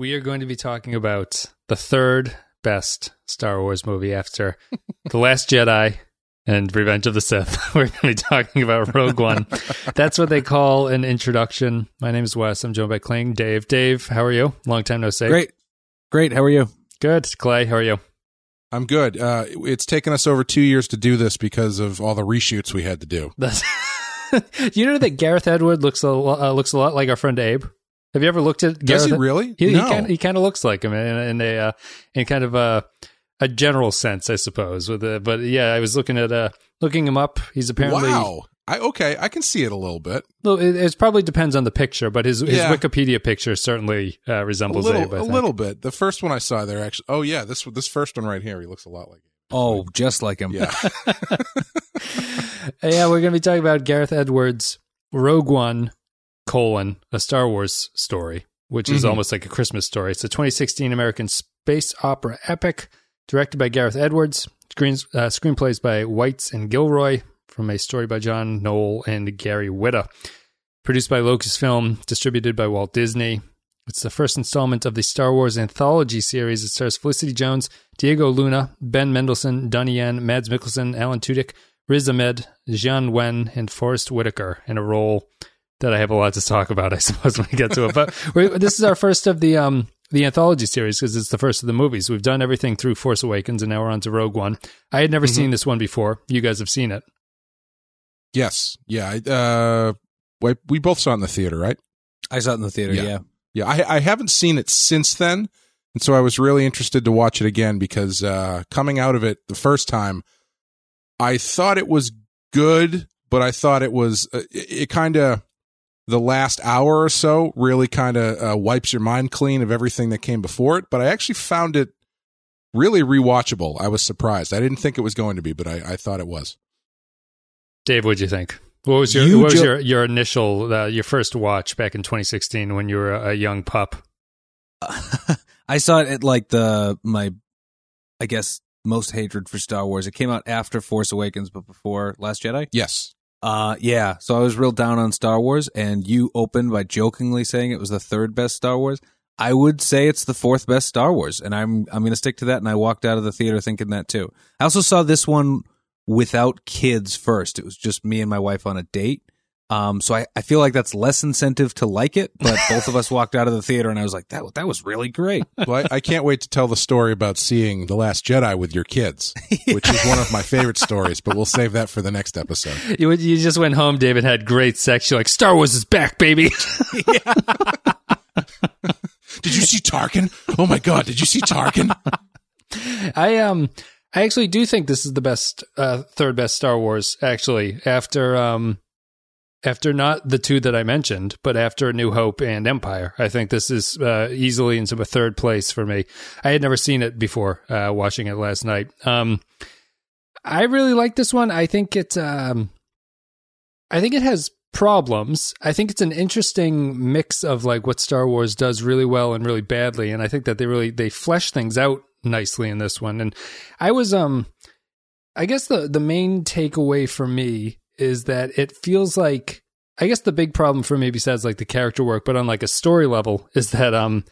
we are going to be talking about the third best Star Wars movie after The Last Jedi and Revenge of the Sith. We're going to be talking about Rogue One. That's what they call an introduction. My name is Wes. I'm joined by Kling, Dave. Dave, how are you? Long time no see. Great. Great. How are you? Good. Clay, how are you? I'm good. Uh, it's taken us over two years to do this because of all the reshoots we had to do. That's you know that Gareth Edward looks a lo- uh, looks a lot like our friend Abe. Have you ever looked at? Does Gareth? he really? He, no. he kind of, he kind of looks like him in, in a uh, in kind of a a general sense, I suppose. With a, but yeah, I was looking at uh looking him up. He's apparently wow. I okay. I can see it a little bit. Well, it, it probably depends on the picture, but his his Yeah. Wikipedia picture certainly uh, A little, Abe. I a think. little bit. The first one I saw there actually. Oh yeah, this this first one right here. He looks a lot like. Oh, just like him. Yeah. yeah, we're going to be talking about Gareth Edwards' Rogue One: colon a Star Wars story, which is Mhm. almost like a Christmas story. It's a 2016 American space opera epic directed by Gareth Edwards. Screens, uh, screenplays by Weitz and Gilroy from a story by John Knoll and Gary Whitta. Produced by Lucasfilm, distributed by Walt Disney. It's the first installment of the Star Wars anthology series. It stars Felicity Jones, Diego Luna, Ben Mendelsohn, Donnie Yen, Mads Mikkelsen, Alan Tudyk, Riz Ahmed, Jiang Wen, and Forest Whitaker in a role that I have a lot to talk about, I suppose, when we get to it. But this is our first of the um the anthology series because it's the first of the movies. We've done everything through Force Awakens, and now we're on to Rogue One. I had never Mhm. seen this one before. You guys have seen it. yes. Yeah. Uh, we, we both saw it in the theater, right? I saw it in the theater. Yeah. Yeah. Yeah. I I haven't seen it since then, and so I was really interested to watch it again because uh, coming out of it the first time, I thought it was good, but I thought it was uh, it, it kind of the last hour or so really kind of uh, wipes your mind clean of everything that came before it. But I actually found it really rewatchable. I was surprised. I didn't think it was going to be, but I, I thought it was. Dave, what'd you think? What was your You what was ju- your your initial uh, your first watch back in 2016 when you were a, a young pup? I saw it at like the my, I guess most hatred for Star Wars. It came out after Force Awakens, but before Last Jedi. Yes. Uh, yeah. So I was real down on Star Wars, and you opened by jokingly saying it was the third best Star Wars. I would say it's the fourth best Star Wars, and I'm I'm going to stick to that. And I walked out of the theater thinking that too. I also saw this one without kids first. It was just me and my wife on a date. Um, so I, I feel like that's less incentive to like it, but both of us walked out of the theater and I was like, that, that was really great. Well, I, I can't wait to tell the story about seeing The Last Jedi with your kids, which is one of my favorite stories, but we'll save that for the next episode. You you just went home, David had great sex. You're like Star Wars is back, baby. Did you see Tarkin? Oh my God, did you see Tarkin? I um I actually do think this is the best uh third best Star Wars actually after um after not the two that I mentioned, but after New Hope and Empire. I think this is uh easily into a third place for me. I had never seen it before uh watching it last night. Um I really like this one. I think it's um I think it has problems. I think it's an interesting mix of like what Star Wars does really well and really badly, and I think that they really they flesh things out nicely in this one. And I was um I guess the the main takeaway for me is that it feels like I guess the big problem for me besides like the character work, but on like a story level, is that um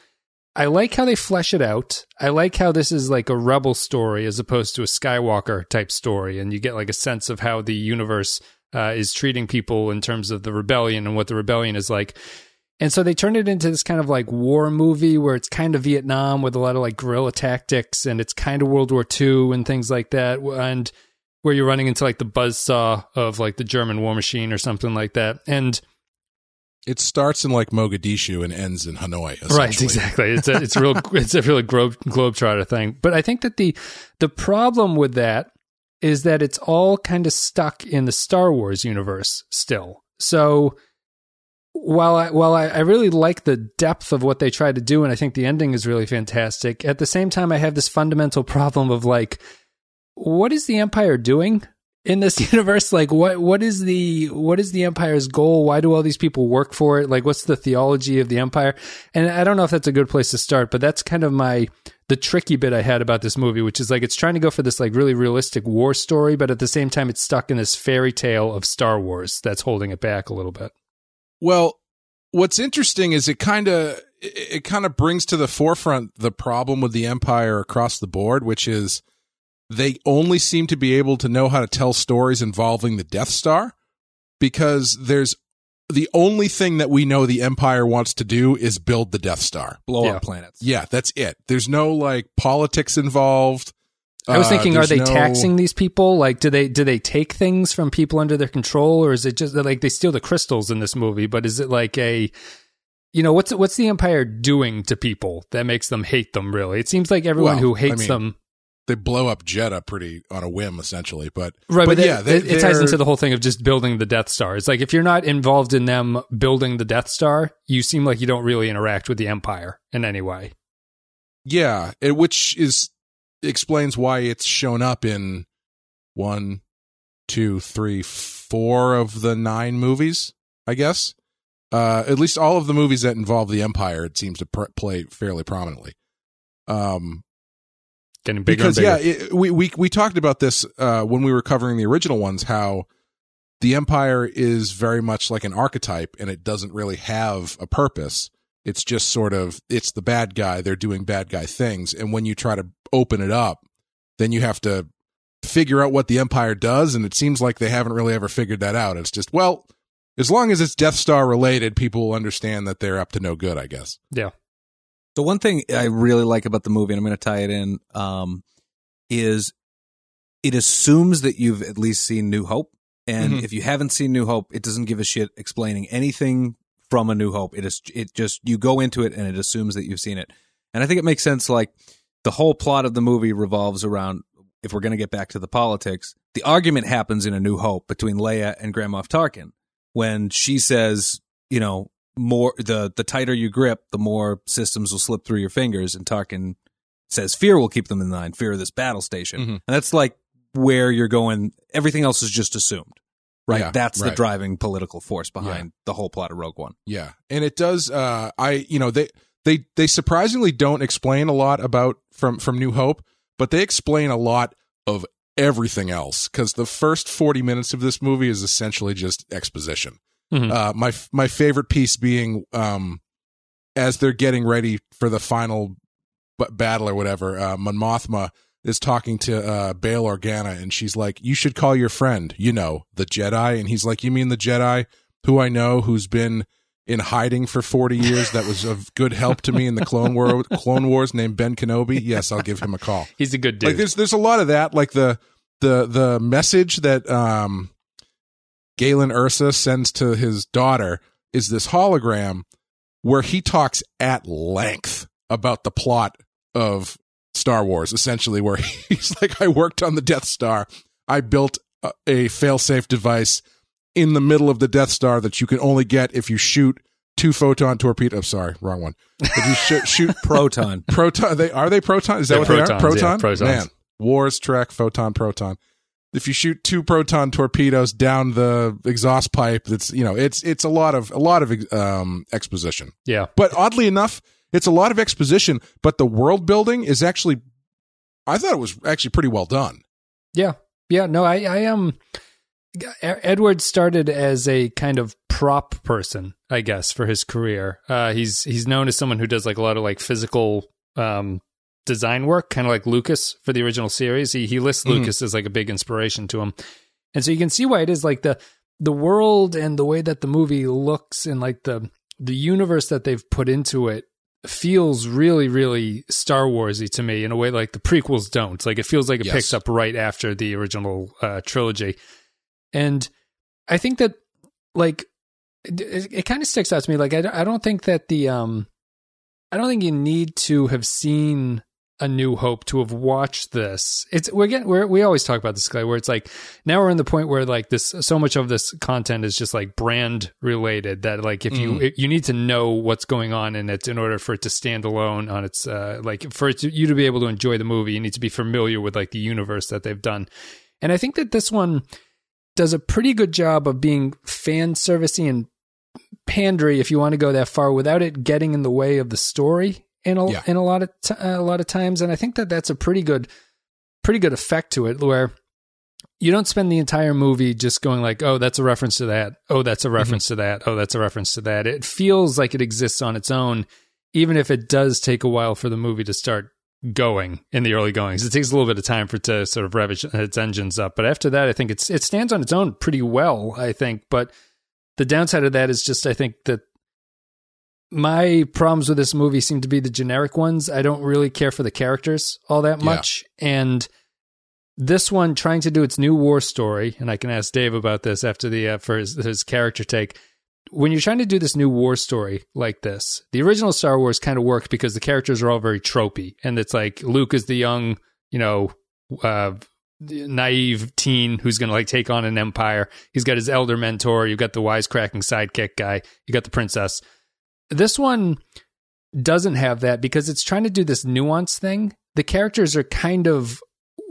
I like how they flesh it out. I like how this is like a rebel story as opposed to a Skywalker type story, and you get like a sense of how the universe uh, is treating people in terms of the rebellion and what the rebellion is like. And so they turned it into this kind of like war movie where it's kind of Vietnam with a lot of like guerrilla tactics and it's kind of World War II and things like that. And where you're running into like the buzzsaw of like the German war machine or something like that. And It starts in like Mogadishu and ends in Hanoi. Right, exactly. It's a it's a real it's a really globe globetrotter thing. But I think that the the problem with that is that it's all kind of stuck in the Star Wars universe still. So while I while I, I really like the depth of what they try to do, and I think the ending is really fantastic. At the same time, I have this fundamental problem of like, what is the Empire doing? in this universe? Like what what is the what is the empire's goal? Why do all these people work for it? Like what's the theology of the empire? And i don't know if that's a good place to start but that's kind of my the tricky bit i had about this movie which is like it's trying to go for this like really realistic war story but at the same time it's stuck in this fairy tale of star wars that's holding it back a little bit. Well, what's interesting is it kind of it, kind of brings to the forefront the problem with the Empire across the board, which is they only seem to be able to know how to tell stories involving the Death Star because there's the only thing that we know the Empire wants to do is build the Death Star. Blow Yeah. up planets. Yeah, that's it. There's no like politics involved. I was Uh, thinking, are they no- taxing these people? Like, do they do they take things from people under their control, or is it just like they steal the crystals in this movie? But is it like a, you know, what's what's the Empire doing to people that makes them hate them? Really, it seems like everyone Well, who I hates mean, them, They blow up Jedha pretty on a whim, essentially. But right? But, but that- yeah, they- it, it ties into the whole thing of just building the Death Star. It's like if you're not involved in them building the Death Star, you seem like you don't really interact with the Empire in any way. Yeah, it, which is explains why it's shown up in one, two, three, four of the nine movies. I guess uh, at least all of the movies that involve the Empire, it seems to pr- play fairly prominently. Um, Getting bigger because and yeah, it, we we we talked about this uh, when we were covering the original ones. How the Empire is very much like an archetype, and it doesn't really have a purpose. It's just sort of it's the bad guy. They're doing bad guy things, and when you try to open it up, then you have to figure out what the Empire does, and it seems like they haven't really ever figured that out. It's just well, as long as it's Death Star related, people will understand that they're up to no good. I guess. yeah. So one thing I really like about the movie, and I'm going to tie it in, um, is it assumes that you've at least seen New Hope, and Mhm. if you haven't seen New Hope, it doesn't give a shit explaining anything from a New Hope. It is it just you go into it and it assumes that you've seen it, and I think it makes sense. Like the whole plot of the movie revolves around if we're going to get back to the politics, the argument happens in A New Hope between Leia and Grand Moff Tarkin when she says, you know, more the the tighter you grip, the more systems will slip through your fingers. And Tarkin says, "Fear will keep them in line. Fear of this battle station." Mhm. And that's like where you're going. Everything else is just assumed, right? Yeah, that's the driving political force behind the whole plot of Rogue One. Yeah, and it does. Uh, I you know they they they surprisingly don't explain a lot about from from New Hope, but they explain a lot of everything else because the first forty minutes of this movie is essentially just exposition. Mhm. Uh, my my favorite piece being um, as they're getting ready for the final b- battle or whatever. Uh, Mon Mothma is talking to uh, Bail Organa, and she's like, "You should call your friend, you know, the Jedi." And he's like, "You mean the Jedi who I know, who's been in hiding for forty years? That was of good help to me in the Clone War, Clone Wars, named Ben Kenobi. Yes, I'll give him a call." He's a good dude. Like there's there's a lot of that. Like the the the message that um Galen Erso sends to his daughter is this hologram where he talks at length about the plot of Star Wars, essentially, where he's like, I worked on the Death Star. I built a, a failsafe device in the middle of the Death Star that you can only get if you shoot two photon torpedoes. Oh, sorry, wrong one. If you sh- shoot Proton. proton they are they proton is that They're what they protons, are yeah, proton protons. man wars trek photon proton if you shoot two proton torpedoes down the exhaust pipe that's you know it's it's a lot of a lot of um exposition yeah. but oddly enough it's a lot of exposition but the world building is actually i thought it was actually pretty well done Yeah. Yeah. No, I, I um, E- Edward started as a kind of prop person, I guess, for his career. Uh, he's he's known as someone who does like a lot of like physical um design work, kind of like Lucas for the original series. He he lists Mhm. Lucas as like a big inspiration to him, and so you can see why it is like the the world and the way that the movie looks and like the the universe that they've put into it feels really really star warsy to me in a way like the prequels don't like it feels like it Yes. picks up right after the original uh, trilogy and i think that like it, it, it kind of sticks out to me like I, I don't think that the um i don't think you need to have seen a new hope to have watched this. It's we're getting we're, we always talk about this guy where it's like now we're in the point where like this so much of this content is just like brand related that like if you Mhm. you need to know what's going on in it in order for it to stand alone on its uh like for it to, you to be able to enjoy the movie you need to be familiar with like the universe that they've done. And i think that this one does a pretty good job of being fan servicey and pandery if you want to go that far without it getting in the way of the story in a, Yeah. in a lot of t- uh, a lot of times and I think that that's a pretty good pretty good effect to it where you don't spend the entire movie just going like oh that's a reference to that oh that's a mm-hmm. reference to that oh that's a reference to that it feels like it exists on its own even if it does take a while for the movie to start going in the early goings. It takes a little bit of time for it to sort of rev its, its engines up. But after that, I think it's it stands on its own pretty well, I think. But the downside of that is just I think that my problems with this movie seem to be the generic ones. I don't really care for the characters all that Yeah. much. And this one trying to do its new war story, and I can ask Dave about this after the uh, for his, his character take. When you're trying to do this new war story like this, the original Star Wars kind of worked because the characters are all very tropey, and it's like Luke is the young, you know, uh, naive teen who's going to like take on an empire. He's got his elder mentor. You've got the wisecracking sidekick guy. You got the princess. This one doesn't have that because it's trying to do this nuance thing. The characters are kind of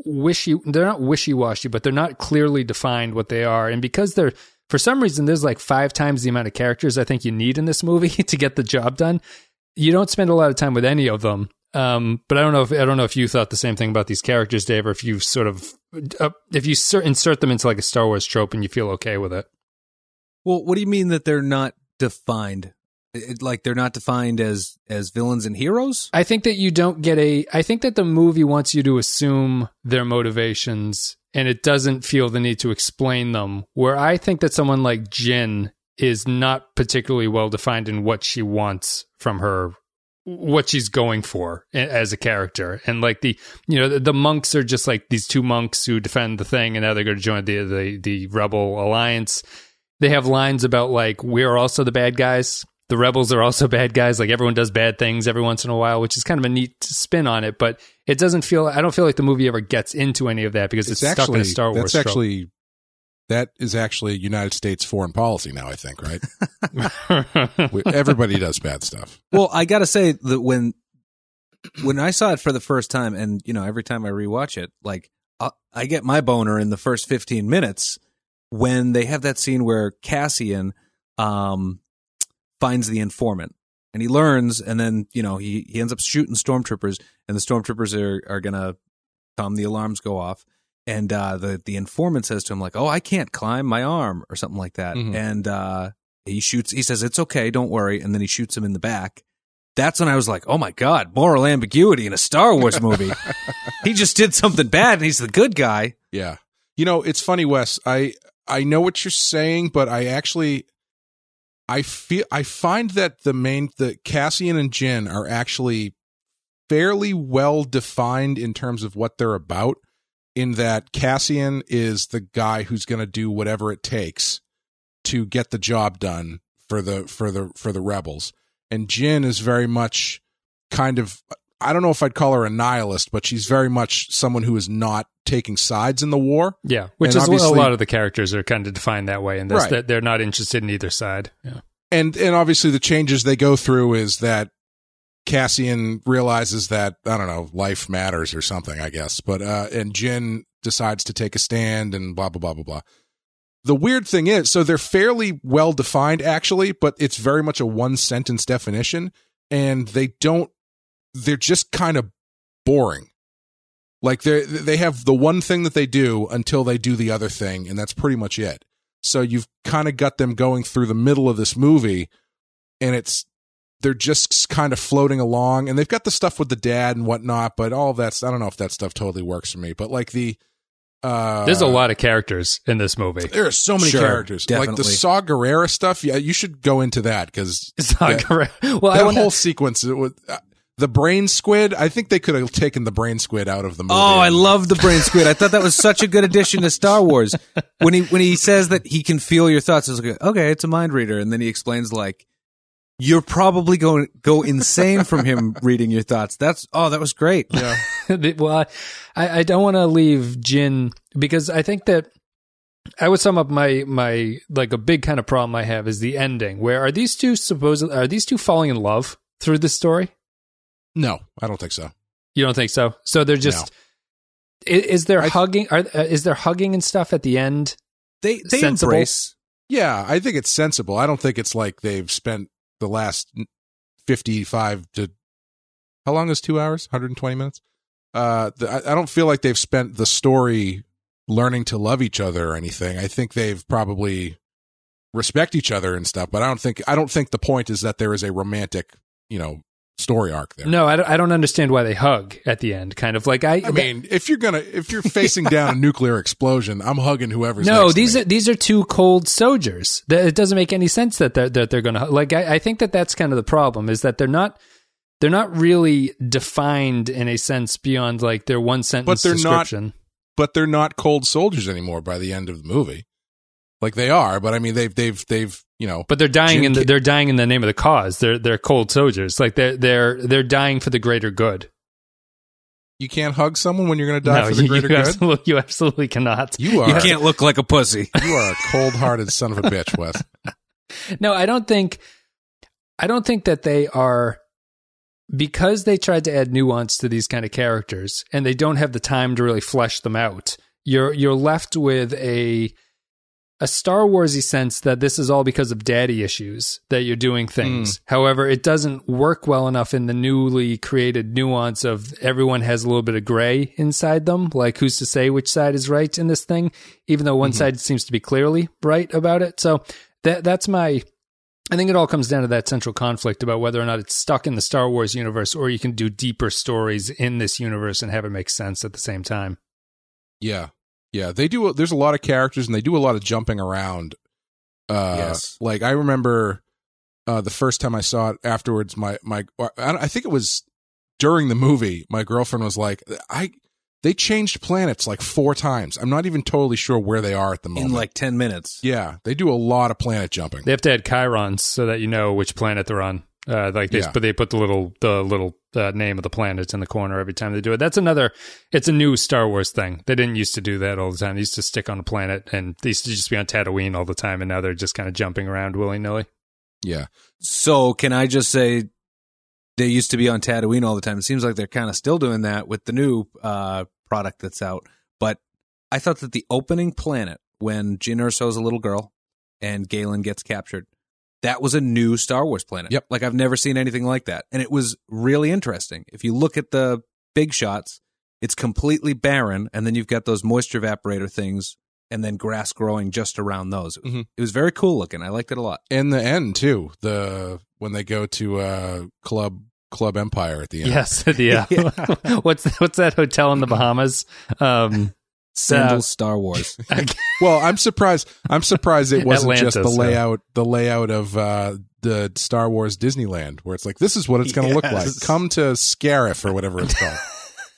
wishy. They're not wishy washy, but they're not clearly defined what they are. And because they're for some reason there's like five times the amount of characters I think you need in this movie to get the job done. You don't spend a lot of time with any of them. Um, but I don't know if I don't know if you thought the same thing about these characters, Dave, or if you sort of uh, if you insert them into like a Star Wars trope and you feel okay with it. Well, what do you mean that they're not defined? It, like they're not defined as as villains and heroes? I think that you don't get a. I think that the movie wants you to assume their motivations, and it doesn't feel the need to explain them. Where I think that someone like Jyn is not particularly well defined in what she wants from her, what she's going for as a character, and like the you know the, the monks are just like these two monks who defend the thing, and now they're going to join the the the rebel alliance. They have lines about like we're also the bad guys the rebels are also bad guys. Like everyone does bad things every once in a while, which is kind of a neat spin on it. But it doesn't feel. I don't feel like the movie ever gets into any of that because it's, stuck in a Star Wars. That's actually that is actually United States foreign policy now. I think right. Everybody does bad stuff. well, I got to say that when when I saw it for the first time, and you know, every time I rewatch it, like I, I get my boner in the first fifteen minutes when they have that scene where Cassian um, finds the informant, and he learns, and then you know he he ends up shooting stormtroopers, and the stormtroopers are are gonna come, the alarms go off. And uh, the the informant says to him like, "Oh, I can't climb my arm" or something like that. Mhm. And uh, he shoots. He says, "It's okay, don't worry." And then he shoots him in the back. That's when I was like, "Oh my god, moral ambiguity in a Star Wars movie." he just did something bad, and he's the good guy. Yeah. You know, it's funny, Wes. I I know what you're saying, but I actually I feel I find that the main the Cassian and Jyn are actually fairly well defined in terms of what they're about in that Cassian is the guy who's going to do whatever it takes to get the job done for the for the for the rebels. And Jyn is very much kind of I don't know if I'd call her a nihilist, but she's very much someone who is not taking sides in the war. yeah, which And is a lot of the characters are kind of defined that way and. Right. That they're not interested in either side. Yeah. and and obviously the changes they go through is that Cassian realizes that I don't know life matters or something I guess but uh and Jyn decides to take a stand and blah blah blah blah blah the weird thing is so they're fairly well defined actually but it's very much a one sentence definition and they don't they're just kind of boring like they they have the one thing that they do until they do the other thing and that's pretty much it so you've kind of got them going through the middle of this movie and it's they're just kind of floating along and they've got the stuff with the dad and whatnot but all of that's i don't know if that stuff totally works for me but like the uh There's a lot of characters in this movie. there are so many Sure, characters like the definitely. saw Gerrera stuff yeah you should go into that because It's not that- correct. Well, I that want whole sequence it was, uh, the brain squid i think they could have taken the brain squid out of the movie Oh, I love the brain squid. I thought that was such a good addition to Star Wars. When he when he says that he can feel your thoughts, it's like okay, it's a mind reader, and then he explains like you're probably going to go insane from him reading your thoughts. That's oh, that was great. yeah well, I, I don't want to leave Jyn because I think that I would sum up my my like a big kind of problem I have is the ending. Where are these two supposed are these two falling in love through this story? No i don't think so You don't think so? So they're just i- is, there I- hugging? Are, uh, is there hugging and stuff at the end? They they Sensible. embrace. Yeah, I think it's sensible. I don't think it's like they've spent the last 55 to how long is 2 hours? 120 minutes? Uh the, I, I don't feel like they've spent the story learning to love each other or anything. I think they've probably respect each other and stuff, but I don't think I don't think the point is that there is a romantic, you know, story arc there. No, I don't, I don't understand why they hug at the end. Kind of like I. I mean, if you're gonna if you're facing down a nuclear explosion, I'm hugging whoever's no, next to these are these are two cold soldiers. It doesn't make any sense that they're that they're to like. I, I think that that's kind of the problem is that they're not they're not really defined in a sense beyond like their one sentence they're not- description. but they're not cold soldiers anymore by the end of the movie. Like they are, but I mean they've they've they've you know But they're dying Jim in the, they're dying in the name of the cause. They're they're cold soldiers. Like they're they're they're dying for the greater good. you can't hug someone when you're going to die no, for the you, greater you good. absolutely, you absolutely cannot. You are You can't look like a pussy. you are a cold hearted son of a bitch, Wes. No, I don't think I don't think that they are because they tried to add nuance to these kind of characters and they don't have the time to really flesh them out. You're you're left with a a Star Warsy sense that this is all because of daddy issues that you're doing things. Hmm. However, it doesn't work well enough in the newly created nuance of everyone has a little bit of gray inside them. Like who's to say which side is right in this thing, even though one mm-hmm. side seems to be clearly right about it. So that that's my I think it all comes down to that central conflict about whether or not it's stuck in the Star Wars universe or you can do deeper stories in this universe and have it make sense at the same time. Yeah, yeah. They do. There's a lot of characters, and they do a lot of jumping around. Uh, Yes. Like I remember uh, the first time I saw it. Afterwards, my my I, think it was during the movie. My girlfriend was like, "I." They changed planets like four times. I'm not even totally sure where they are at the moment. In like 10 minutes. yeah, they do a lot of planet jumping. They have to add chyrons so that you know which planet they're on. Uh, like they, Yeah. but they put the little the little uh, name of the planet in the corner every time they do it. That's another. It's a new Star Wars thing. They didn't used to do that all the time. They used to stick on a planet, and they used to just be on Tatooine all the time. And now they're just kind of jumping around willy nilly. Yeah, So can I just say they used to be on Tatooine all the time? It seems like they're kind of still doing that with the new uh, product that's out. But I thought that the opening planet when Jyn Erso's a little girl and Galen gets captured, that was a new Star Wars planet. Yep. Like I've never seen anything like that. And it was really interesting. If you look at the big shots, it's completely barren, and then you've got those moisture evaporator things and then grass growing just around those. It was, Mhm. it was very cool looking. I liked it a lot. and the end too. The when they go to uh, Club Club Empire at the end. Yes, yeah. what's what's that hotel in the Bahamas? Um, Sandals Star Wars. Well, I'm surprised. I'm surprised it wasn't just the Atlantis, yeah. layout, the layout of uh, the Star Wars Disneyland, where it's like this is what it's going to look like. Come to Scarif or whatever it's called.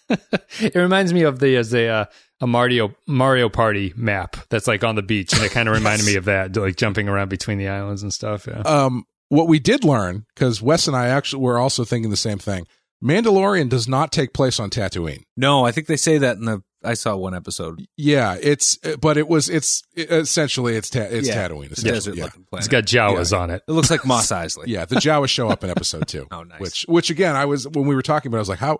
it reminds me of the as a uh, a Mario Mario Party map that's like on the beach, and it kind of reminded me of that, like jumping around between the islands and stuff. Yeah. um, what we did learn, because Wes and I actually were also thinking the same thing. Mandalorian does not take place on Tatooine. no, I think they say that in the. I saw one episode. Yeah, it's but it was it's essentially it's ta- it's Yeah. Tatooine. desert yeah. looking planet. It's got Jawas on it. it looks like Mos Eisley. yeah. The Jawas show up in episode two. Oh, nice. Which which again, I was when we were talking about, it, I was like, how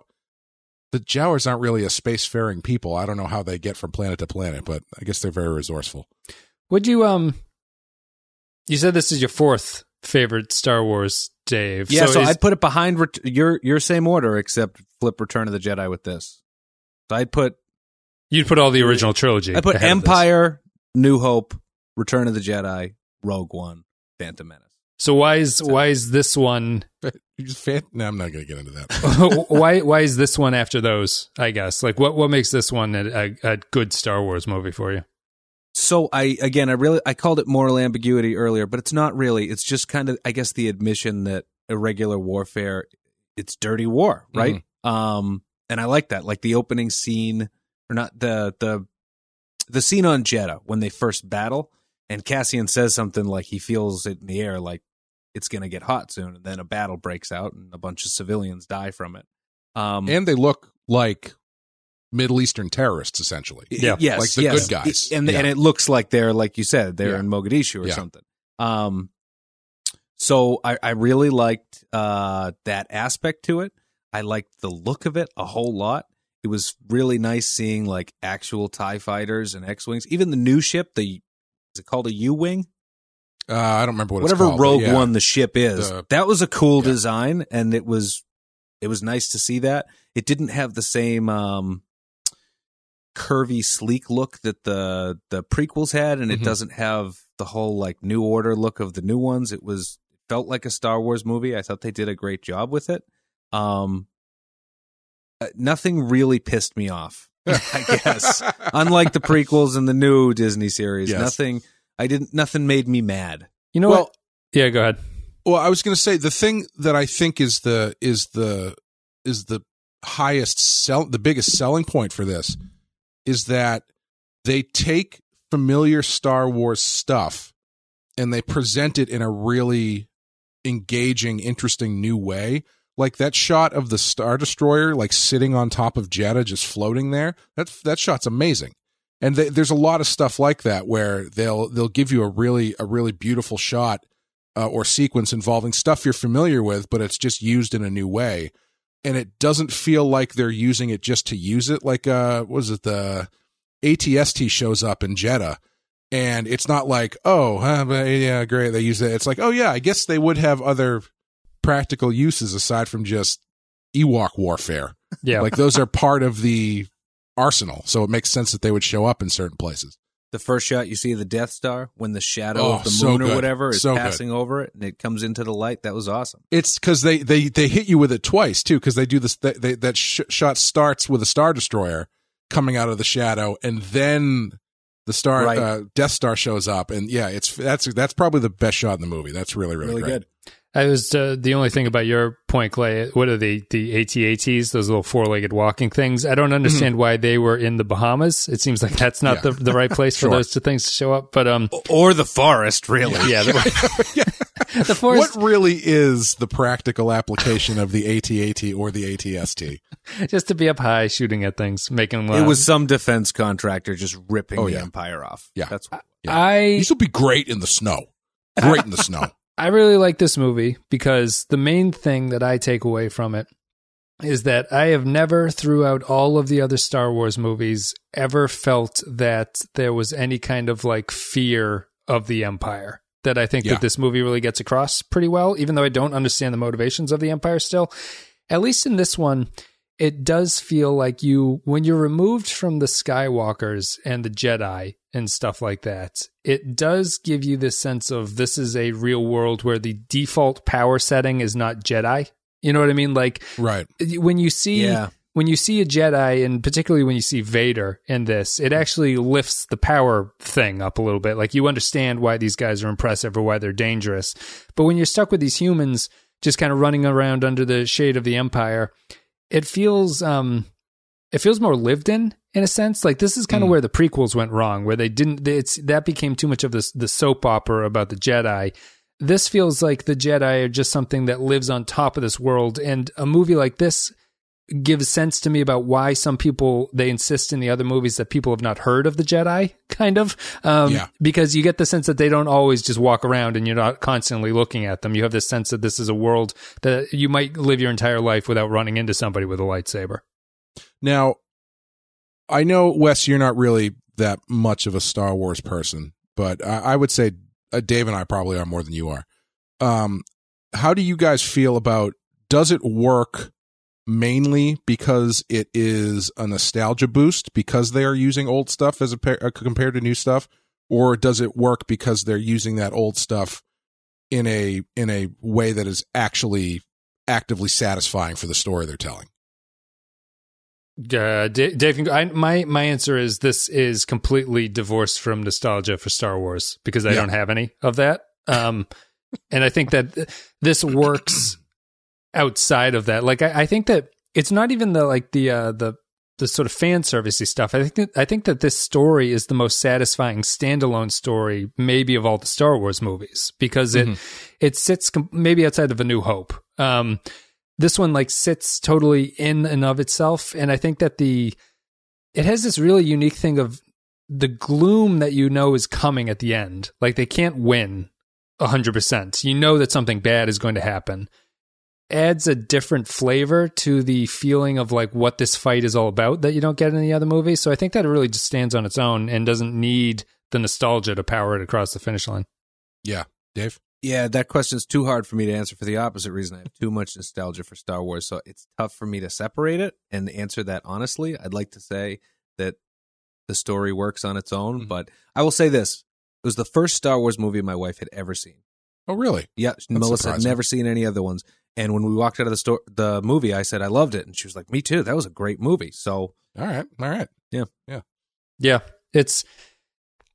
the Jawas aren't really a spacefaring people. I don't know how they get from planet to planet, but I guess they're very resourceful. Would you um? You said this is your fourth favorite Star Wars, Dave. Yeah, so, is- I'd put it behind ret- your your same order, except flip Return of the Jedi with this. So I'd put you'd put all the original trilogy. I put ahead of this. Empire, New Hope, Return of the Jedi, Rogue One, Phantom Menace. So why is why is this one? Fan- no, I'm not going to get into that. why why is this one after those? I guess like what what makes this one a, a, a good Star Wars movie for you? So I again I really I called it moral ambiguity earlier, but it's not really. It's just kind of I guess the admission that irregular warfare it's dirty war, right? Um and I like that. Like the opening scene or not the the the scene on Jedha when they first battle and Cassian says something like he feels it in the air like it's going to get hot soon and then a battle breaks out and a bunch of civilians die from it. Um and they look like Middle Eastern terrorists, essentially. Yeah. Yes, Like the yes. good guys. and Yeah. and it looks like they're like you said they're Yeah. in Mogadishu or Yeah. something. Um, so I I really liked uh that aspect to it. I liked the look of it a whole lot. It was really nice seeing like actual Tie fighters and X wings. Even the new ship, the is it called a U wing? Uh, I don't remember what Whatever it's called, Rogue yeah. One the ship is. The- that was a cool Yeah. design, and it was it was nice to see that. It didn't have the same um curvy, sleek look that the the prequels had, and it Mhm. doesn't have the whole like New Order look of the new ones. It was felt like a Star Wars movie. I thought they did a great job with it. Um, Uh, nothing really pissed me off. I guess. Unlike the prequels and the new Disney series, Yes. nothing. I didn't. Nothing made me mad. You know well, what? Yeah, go ahead. Well, I was going to say the thing that I think is the is the is the highest sell the biggest selling point for this is that they take familiar Star Wars stuff and they present it in a really engaging, interesting new way. Like that shot of the Star Destroyer, like sitting on top of Jedha, just floating there. That that shot's amazing. And there's a lot of stuff like that where they'll they'll give you a really a really beautiful shot uh, or sequence involving stuff you're familiar with, but it's just used in a new way. And it doesn't feel like they're using it just to use it. Like, uh, what was it? The ATST shows up in Jedha. And it's not like, oh, yeah, great. They use it. It's like, oh, yeah, I guess they would have other practical uses aside from just Ewok warfare. Yeah. Like, those are part of the arsenal. So it makes sense that they would show up in certain places. The first shot you see of the Death Star when the shadow Oh, of the so moon or whatever is So good. passing over it and it comes into the light. That was awesome. It's because they, they they hit you with it twice too. Because they do this. They, they, that sh- shot starts with a star destroyer coming out of the shadow, and then the star Right. uh, Death Star shows up, and yeah, it's that's that's probably the best shot in the movie. That's really really, Really great. good. I was uh, the only thing about your point, Clay. What are the the ATATs? Those little four legged walking things. I don't understand why they were in the Bahamas. It seems like that's not Mm-hmm. Yeah. the, the right place Sure. for those two things to show up. But um, Or the forest, really. yeah, the, the forest What really is the practical application of the ATAT or the ATST? just to be up high shooting at things, making. Uh, It was some defense contractor just ripping Oh, the yeah. empire off. Yeah. That's what, I These will be great in the snow. Great in the snow. I really like this movie because the main thing that I take away from it is that I have never, throughout all of the other Star Wars movies, ever felt that there was any kind of like fear of the Empire. That I think Yeah. that this movie really gets across pretty well, even though I don't understand the motivations of the Empire still. At least in this one, it does feel like you, when you're removed from the Skywalkers and the Jedi and stuff like that, it does give you this sense of this is a real world where the default power setting is not Jedi. You know what I mean? Like Right. when you see Yeah. when you see a Jedi, and particularly when you see Vader in this, it actually lifts the power thing up a little bit. Like you understand why these guys are impressive or why they're dangerous. But when you're stuck with these humans just kind of running around under the shade of the Empire, it feels um it feels more lived in in a sense. Like this is kind of Mm. where the prequels went wrong, where they didn't. It's that became too much of this the soap opera about the Jedi. This feels like the Jedi are just something that lives on top of this world, and a movie like this gives sense to me about why some people they insist in the other movies that people have not heard of the Jedi, kind of, um, Yeah. because you get the sense that they don't always just walk around and you're not constantly looking at them. You have this sense that this is a world that you might live your entire life without running into somebody with a lightsaber. Now, I know Wes, you're not really that much of a Star Wars person, but I, I would say uh, Dave and I probably are more than you are. Um, how do you guys feel about? Does it work mainly because it is a nostalgia boost because they are using old stuff as a uh, compared to new stuff, or does it work because they're using that old stuff in a in a way that is actually actively satisfying for the story they're telling? Uh, Dave, Dave. I, my my answer is this is completely divorced from nostalgia for Star Wars because I Yeah. don't have any of that. Um, and I think that th- this works outside of that. Like I, I think that it's not even the like the uh, the the sort of fan servicey stuff. I think that, I think that this story is the most satisfying standalone story maybe of all the Star Wars movies because it it sits com- maybe outside of A New Hope. Um, this one like sits totally in and of itself, and I think that the it has this really unique thing of the gloom that you know is coming at the end. Like they can't win hundred percent. You know that something bad is going to happen. Adds a different flavor to the feeling of like what this fight is all about that you don't get in the other movie. So I think that it really just stands on its own and doesn't need the nostalgia to power it across the finish line. Yeah, Dave. Yeah, that question's too hard for me to answer for the opposite reason. I have too much nostalgia for Star Wars, so it's tough for me to separate it and answer that honestly. I'd like to say that the story works on its own, Mhm. but I will say this. It was the first Star Wars movie my wife had ever seen. Oh, really? Yeah, Melissa had never seen any other ones. And when we walked out of the store, the movie, I said I loved it, and she was like, "Me too. That was a great movie." So All right, all right. Yeah, yeah, yeah. it's.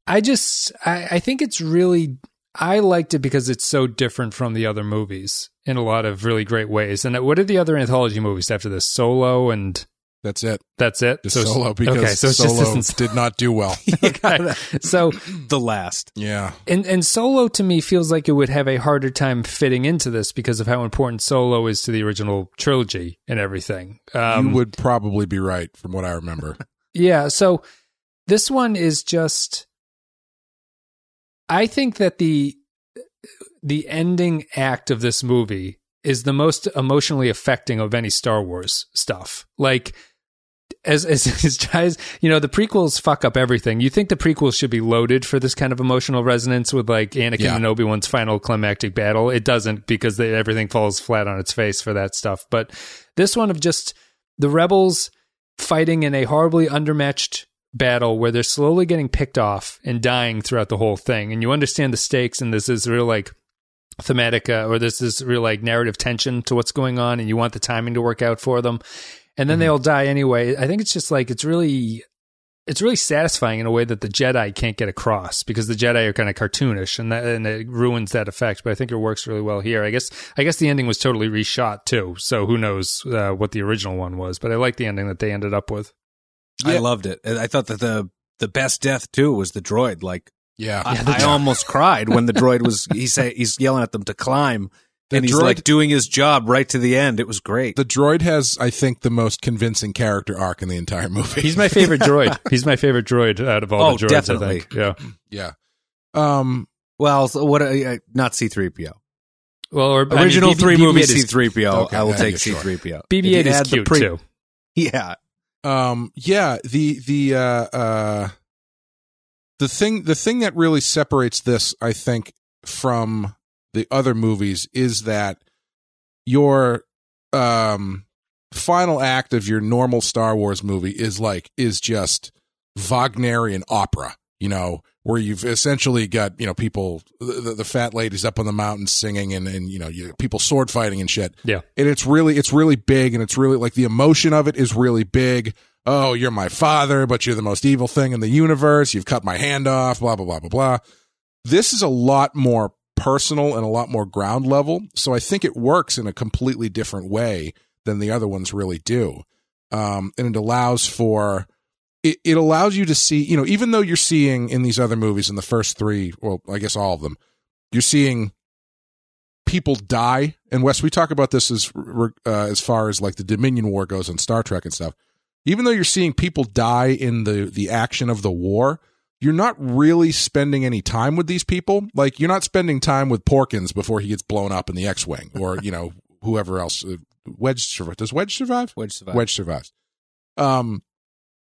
I just I, I think it's really I liked it because it's so different from the other movies in a lot of really great ways. And what are the other anthology movies after this? Solo and That's it. that's it. Just solo because okay, so it's solo this did not do well. okay. So the last. yeah, and and Solo to me feels like it would have a harder time fitting into this because of how important Solo is to the original trilogy and everything. Um, you would probably be right from what I remember. Yeah, so this one is just I think that the the ending act of this movie is the most emotionally affecting of any Star Wars stuff. Like as as, as guys, you know, the prequels fuck up everything. You think the prequels should be loaded for this kind of emotional resonance with like Anakin Yeah. and Obi Wan's final climactic battle. It doesn't because they, everything falls flat on its face for that stuff. But this one of just the rebels fighting in a horribly undermatched battle where they're slowly getting picked off and dying throughout the whole thing, and you understand the stakes, and this is real like thematic uh, or this is real like narrative tension to what's going on, and you want the timing to work out for them, and then they all die anyway. I think it's just like it's really. It's really satisfying in a way that the Jedi can't get across because the Jedi are kind of cartoonish and that and it ruins that effect. But I think it works really well here. I guess I guess the ending was totally reshot too, so who knows uh, what the original one was. But I like the ending that they ended up with. I loved it. I thought that the the best death too was the droid. Like Yeah, I, I almost cried when the droid was he say he's yelling at them to climb, The and he's droid- like doing his job right to the end. It was great. the droid has, I think, the most convincing character arc in the entire movie. He's my favorite droid. He's my favorite droid out of all Oh, the droids. definitely. I think. Yeah. yeah. Um, well, so what? Uh, not C three PO. Well, or I mean, Original BB three BB-8 movies C three PO. I will yeah, take C three PO. BB-8 is cute too. Yeah, um, yeah. The the uh, uh, the thing the thing that really separates this, I think, from the other movies is that your um final act of your normal Star Wars movie is like is just Wagnerian opera, you know, where you've essentially got you know people the, the, the fat ladies up on the mountain singing and and you know you, people sword fighting and shit. Yeah. and it's really it's really big and it's really like the emotion of it is really big. Oh, you're my father, but you're the most evil thing in the universe. You've cut my hand off. Blah blah blah blah blah. This is a lot more personal and a lot more ground level. So I think it works in a completely different way than the other ones really do. Um, and it allows for it, it allows you to see, you know, even though you're seeing in these other movies in the first three, well, I guess all of them, you're seeing people die. And Wes, we talk about this as uh, as far as like the Dominion War goes on Star Trek and stuff. Even though you're seeing people die in the the action of the war, you're not really spending any time with these people. Like you're not spending time with Porkins before he gets blown up in the X-wing, or you know whoever else. Uh, Wedge. Does Wedge survive? Wedge survived. Wedge survives. Um,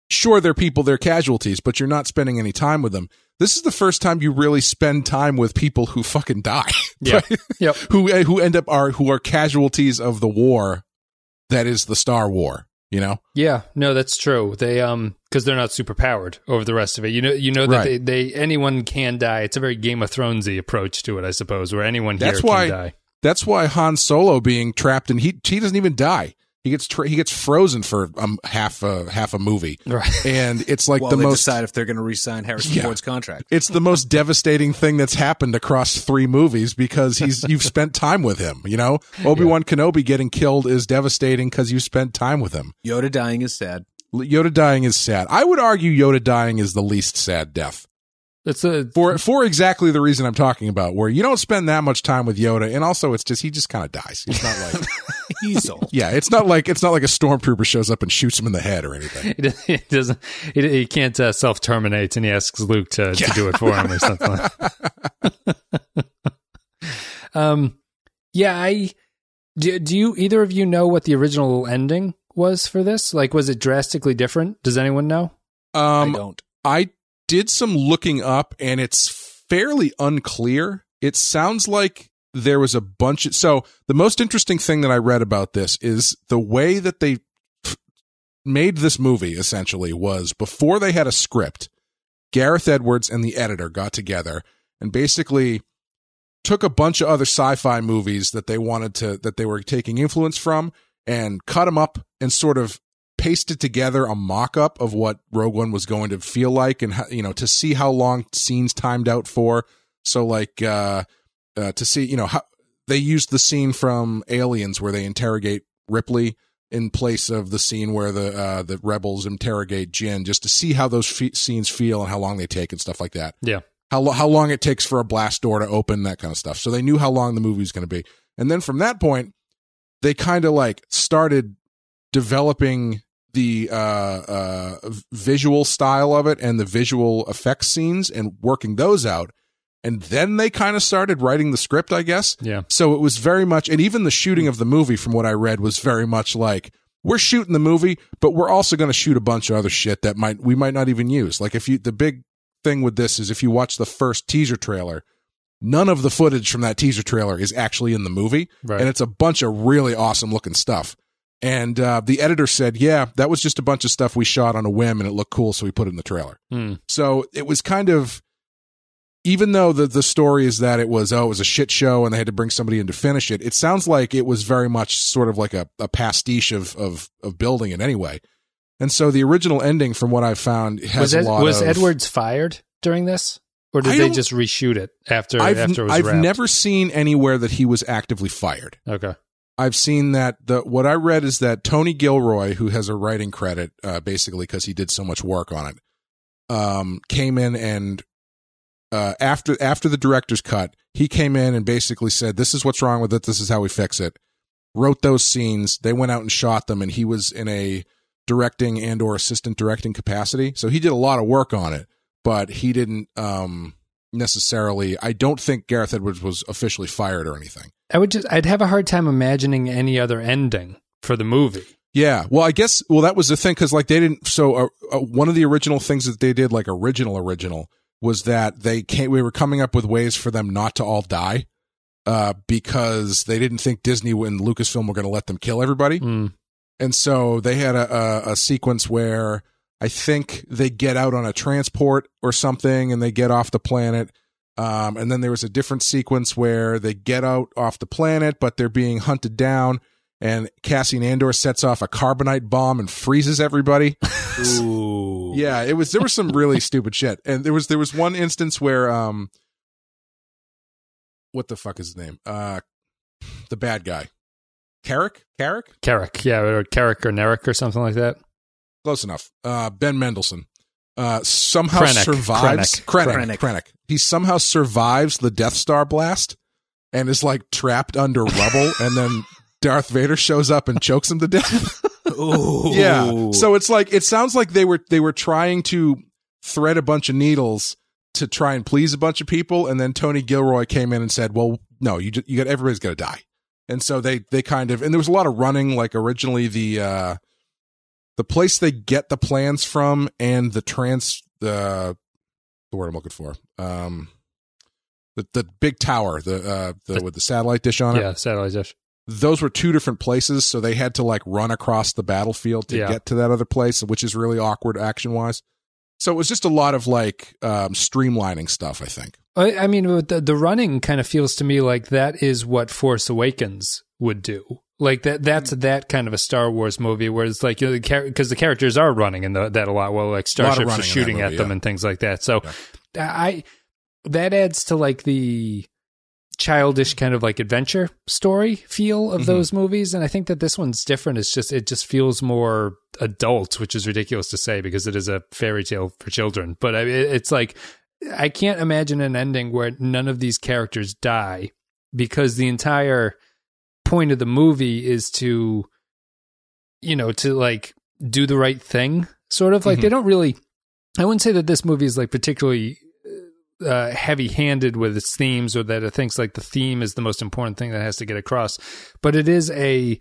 sure, they're people, they're casualties, but you're not spending any time with them. This is the first time you really spend time with people who fucking die. Yeah. Yep. who uh, who end up are who are casualties of the war that is the Star War. You know, Yeah, no, that's true. They um because they're not super powered over the rest of it. You know, you know that Right. they, they anyone can die. It's a very Game of Thronesy approach to it, I suppose, where anyone here That's can why- die. that's why Han Solo being trapped and he he doesn't even die. He gets tra- he gets frozen for um, half a half a movie, Right. and it's like While the they most decide if they're going to re-sign Harrison Yeah. Ford's contract. it's the most devastating thing that's happened across three movies because he's you've spent time with him. You know, Obi Wan Kenobi getting killed is devastating because you spent time with him. Yoda dying is sad. Yoda dying is sad. I would argue Yoda dying is the least sad death That's a for for exactly the reason I'm talking about, where you don't spend that much time with Yoda, and also it's just he just kind of dies. It's not like He's old. yeah, it's not like it's not like a stormtrooper shows up and shoots him in the head or anything. he doesn't- he he, he can't uh, self terminate, and he asks Luke to, to do it for him or something. like um, yeah, I do. Do you either of you know what the original ending was for this? Like, was it drastically different? Does anyone know? I Um, don't. I did some looking up and it's fairly unclear. It sounds like there was a bunch of so the most interesting thing that I read about this is the way that they made this movie essentially was before they had a script, Gareth Edwards and the editor got together and basically took a bunch of other sci-fi movies that they wanted to that they were taking influence from and cut them up and sort of pasted together a mock-up of what Rogue One was going to feel like and you know to see how long scenes timed out for so like uh, uh to see you know how they used the scene from Aliens where they interrogate Ripley in place of the scene where the uh, the rebels interrogate Jyn, just to see how those fe- scenes feel and how long they take and stuff like that. Yeah, how lo- how long it takes for a blast door to open, that kind of stuff. So they knew how long the movie was going to be, and then from that point, they kind of like started developing the uh, uh, visual style of it and the visual effects scenes and working those out and then they kind of started writing the script, I guess. Yeah. So it was very much, and even the shooting of the movie, from what I read, was very much like we're shooting the movie, but we're also going to shoot a bunch of other shit that might we might not even use. Like if you, the big thing with this is if you watch the first teaser trailer, none of the footage from that teaser trailer is actually in the movie, Right. and it's a bunch of really awesome looking stuff. And uh, the editor said, "Yeah, that was just a bunch of stuff we shot on a whim, and it looked cool, so we put it in the trailer." Hmm. So it was kind of, even though the the story is that it was oh it was a shit show and they had to bring somebody in to finish it. It sounds like it was very much sort of like a, a pastiche of of of building it anyway. And so the original ending, from what I've found, has was a lot was of. Edwards fired during this, or did I they just reshoot it after I've after it was I've wrapped? never seen anywhere that he was actively fired. Okay. I've seen that the what I read is that Tony Gilroy, who has a writing credit, uh, basically because he did so much work on it, um, came in and uh, after after the director's cut, he came in and basically said, "This is what's wrong with it. This is how we fix it." Wrote those scenes. They went out and shot them, and he was in a directing and or assistant directing capacity, so he did a lot of work on it. But he didn't um, necessarily. I don't think Gareth Edwards was officially fired or anything. I would just I'd have a hard time imagining any other ending for the movie. Yeah, well, I guess well that was the thing because like they didn't. So uh, uh, one of the original things that they did, like original original, was that they came. We were coming up with ways for them not to all die, uh, because they didn't think Disney and Lucasfilm were going to let them kill everybody, Hmm. and so they had a, a, a sequence where I think they get out on a transport or something, and they get off the planet. Um, and then there was a different sequence where they get out off the planet, but they're being hunted down and Cassian Andor sets off a carbonite bomb and freezes everybody. Ooh. yeah, it was there was some really stupid shit. And there was there was one instance where um what the fuck is his name? Uh the bad guy. Carrick? Carrick? Carrick, yeah, or Carrick or Nerrick or something like that. Close enough. Uh Ben Mendelsohn. Uh somehow Krennic. survives Krennic. Krennic. Krennic. He somehow survives the Death Star blast and is like trapped under rubble and then Darth Vader shows up and chokes him to death. Ooh. Yeah. So it's like it sounds like they were they were trying to thread a bunch of needles to try and please a bunch of people, and then Tony Gilroy came in and said, "Well, no, you ju- you got everybody's going to die," and so they they kind of and there was a lot of running. Like originally the uh the place they get the plans from and the trans the the word I'm looking for um the the big tower the uh the with the satellite dish on it yeah, satellite dish. those were two different places, so they had to like run across the battlefield to Yeah. get to that other place, which is really awkward action wise. So it was just a lot of like um, streamlining stuff. I think. I, I mean, the, the running kind of feels to me like that is what Force Awakens would do. Like that, that's Mm. that kind of a Star Wars movie where it's like you know, because the characters are running in the, that a lot. Well, like starships are shooting movie, at them yeah. and things like that. So, I that adds to like the childish kind of like adventure story feel of Mhm. those movies and i think that this one's different it's just it just feels more adult which is ridiculous to say because it is a fairy tale for children but I, it- it's like i can't imagine an ending where none of these characters die because the entire point of the movie is to you know to like do the right thing sort of like Mhm. they don't really i wouldn't say that this movie is like particularly uh, heavy-handed with its themes, or that it thinks like the theme is the most important thing that has to get across. But it is a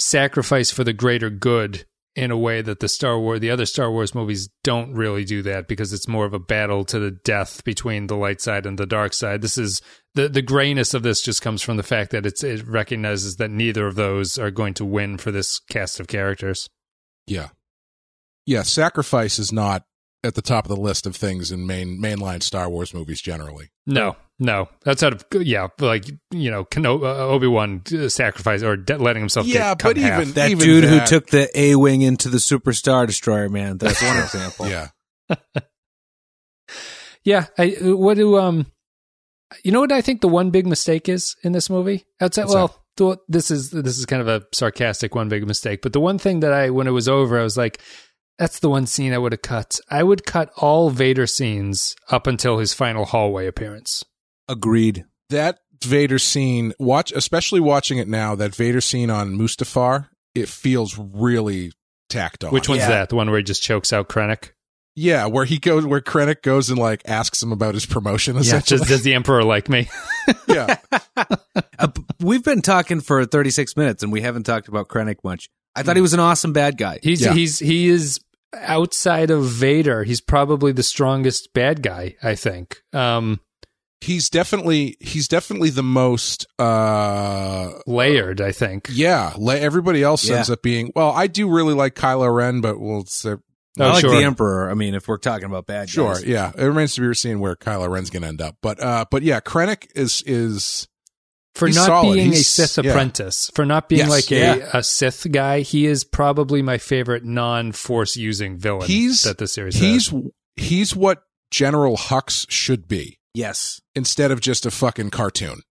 sacrifice for the greater good in a way that the Star Wars, the other Star Wars movies don't really do that because it's more of a battle to the death between the light side and the dark side. This is the the grayness of this just comes from the fact that it's it recognizes that neither of those are going to win for this cast of characters. Yeah, yeah. Sacrifice is not at the top of the list of things in main mainline Star Wars movies generally. No, No, that's out of yeah, like you know, Keno- uh, Obi Wan sacrifice or de- letting himself. Yeah, get cut but in half. even- That Even dude who took the A wing into the Super Star Destroyer, man. That's one example. Yeah. Yeah, I what do um, you know what I think the one big mistake is in this movie? Outside, What's well, the, this is this is kind of a sarcastic one big mistake, but the one thing that I when it was over, I was like, that's the one scene I would have cut. I would cut all Vader scenes up until his final hallway appearance. Agreed. That Vader scene, watch especially watching it now, that Vader scene on Mustafar, it feels really tacked on. Which one's Yeah. that? The one where he just chokes out Krennic? Yeah, where he goes where Krennic goes and like asks him about his promotion Yeah, just, does the Emperor like me? yeah. Uh, we've been talking for 36 minutes and we haven't talked about Krennic much. I thought he was an awesome bad guy. He's Yeah. he's he is outside of Vader. He's probably the strongest bad guy. I think. Um, He's definitely he's definitely the most uh layered. I think. yeah, la- everybody else Yeah. ends up being well, I do really like Kylo Ren, but we'll say I Oh, like sure. the Emperor. I mean, if we're talking about bad Sure, guys. yeah. It remains to be seen where Kylo Ren's going to end up, but uh, but yeah, Krennic is is for not solid. being a He's- Sith yeah. apprentice, for not being Yes, like a, yeah. a Sith guy, he is probably my favorite non-force using villain He's- that the series he's has. he's what General Hux should be Yes. instead of just a fucking cartoon.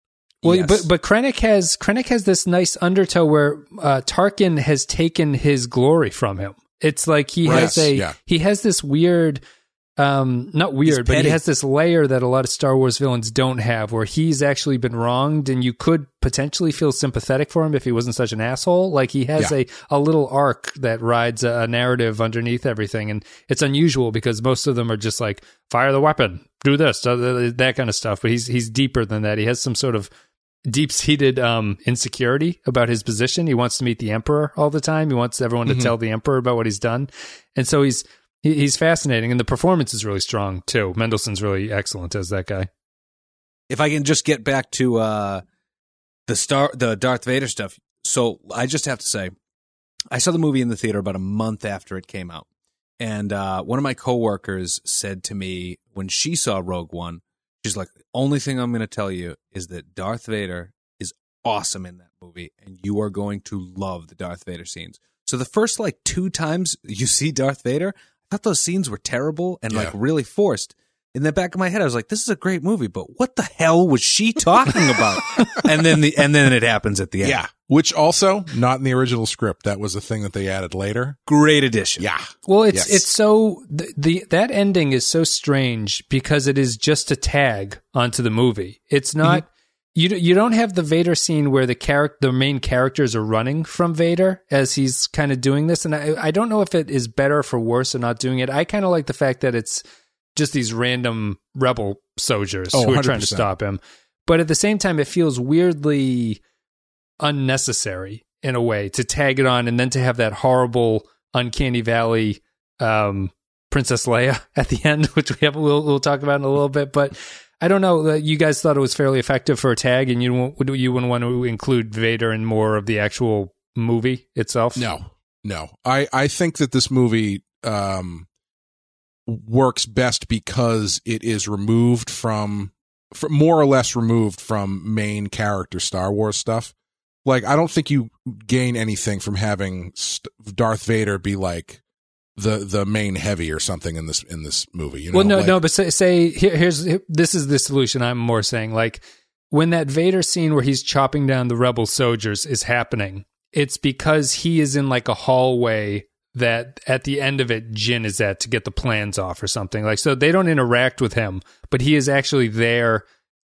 Well, Yes. but but Krennic has Krennic has this nice undertow where uh, Tarkin has taken his glory from him. It's like he Right. has a Yeah. he has this weird, um, not weird, but he has this layer that a lot of Star Wars villains don't have, where he's actually been wronged, and you could potentially feel sympathetic for him if he wasn't such an asshole. Like he has Yeah. a a little arc that rides a, a narrative underneath everything, and it's unusual because most of them are just like fire the weapon, do this, uh, that kind of stuff. But he's he's deeper than that. He has some sort of deep seated um, insecurity about his position. He wants to meet the emperor all the time. He wants everyone to Mhm. tell the emperor about what he's done, and so he's he, he's fascinating. And the performance is really strong too. Mendelsohn's really excellent as that guy. if I can just get back to uh, the star, the Darth Vader stuff. So I just have to say, I saw the movie in the theater about a month after it came out, and uh, one of my coworkers said to me when she saw Rogue One, she's like, the "Only thing I'm going to tell you is that Darth Vader is awesome in that movie, and you are going to love the Darth Vader scenes." So the first like two times you see Darth Vader, I thought those scenes were terrible and like really forced in the back of my head, I was like, "This is a great movie, but what the hell was she talking about?" and then the and then it happens at the end. Yeah. Which also not in the original script. That was a thing that they added later. great addition. Yeah. Well, it's Yes. it's so the, the that ending is so strange because it is just a tag onto the movie. It's mm-hmm. not you. You don't have the Vader scene where the character, the main characters are running from Vader as he's kind of doing this, and I I don't know if it is better for worse or not doing it. I kind of like the fact that it's just these random rebel soldiers Oh, who are trying to stop him, but at the same time, it feels weirdly unnecessary in a way to tag it on and then to have that horrible uncanny valley um princess leia at the end which we have we'll, we'll talk about in a little bit but i don't know uh, you guys thought it was fairly effective for a tag and you you wouldn't want to include vader in more of the actual movie itself No. No. I, I think that this movie um works best because it is removed from, from more or less removed from main character Star Wars stuff. Like I don't think you gain anything from having St- Darth Vader be like the the main heavy or something in this in this movie. You know? well no Like- no but say, say here, here's here- this is the solution i'm more saying like when that vader scene where he's chopping down the rebel soldiers is happening it's because he is in like a hallway that at the end of it Jyn is at to get the plans off or something like so they don't interact with him but he is actually there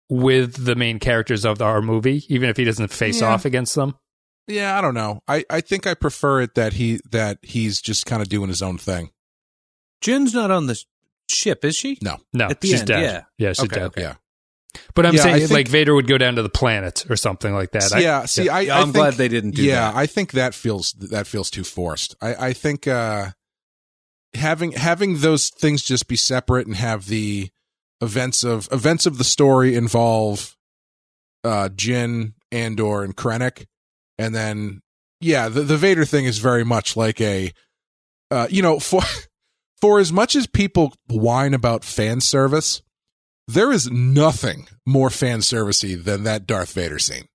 with the main characters of our movie even if he doesn't face Yeah. off against them Yeah, I don't know. I, I think I prefer it that he that he's just kind of doing his own thing. Jyn's not on the ship, is she? No. no At the she's end, dead yeah. yeah she's Okay, dead okay. Yeah. But i'm Yeah, saying think- like vader would go down to the planet or something like that I- yeah. See, I, Yeah, I I'm think, glad they didn't do yeah, that. I think that feels that feels too forced. I, I think uh, having having those things just be separate and have the events of events of the story involve uh, Jyn, Andor, and Krennic, and then yeah, the the Vader thing is very much like a uh, you know for for as much as people whine about fan service. There is nothing more fan servicey than that Darth Vader scene.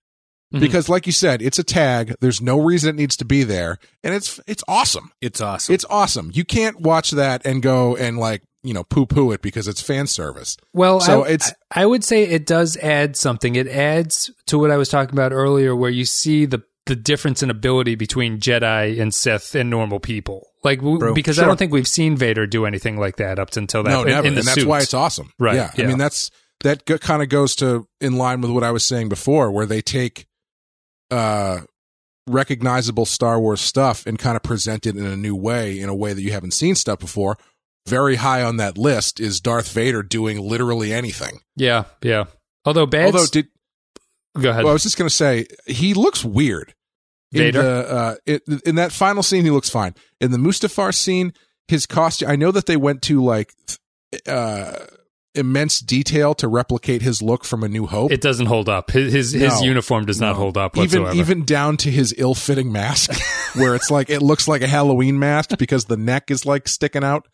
Mhm. Because like you said, it's a tag. There's no reason it needs to be there. And it's it's awesome. It's awesome. It's awesome. You can't watch that and go and like, you know, poo poo it because it's fan service. Well, So I, it's- I would say it does add something. It adds to what I was talking about earlier, where you see the the difference in ability between Jedi and Sith and normal people. Like because I don't think we've seen Vader do anything like that up until that. no, in- never. in the and that's why it's awesome. Right, Yeah. yeah. I mean, that's that g- kind of goes to in line with what I was saying before, where they take uh recognizable Star Wars stuff and kind of present it in a new way, in a way that you haven't seen stuff before. Very high on that list is Darth Vader doing literally anything. Yeah, yeah. Although bad. Although, did go ahead. well, I was just going to say he looks weird. In Vader? the, uh, it, in that final scene, he looks fine. In the Mustafar scene, his costume. I know that they went to like uh, immense detail to replicate his look from A New Hope. it doesn't hold up. His his, his uniform does not hold up even whatsoever. even down to his ill-fitting mask, where it's like it looks like a Halloween mask because the neck is like sticking out.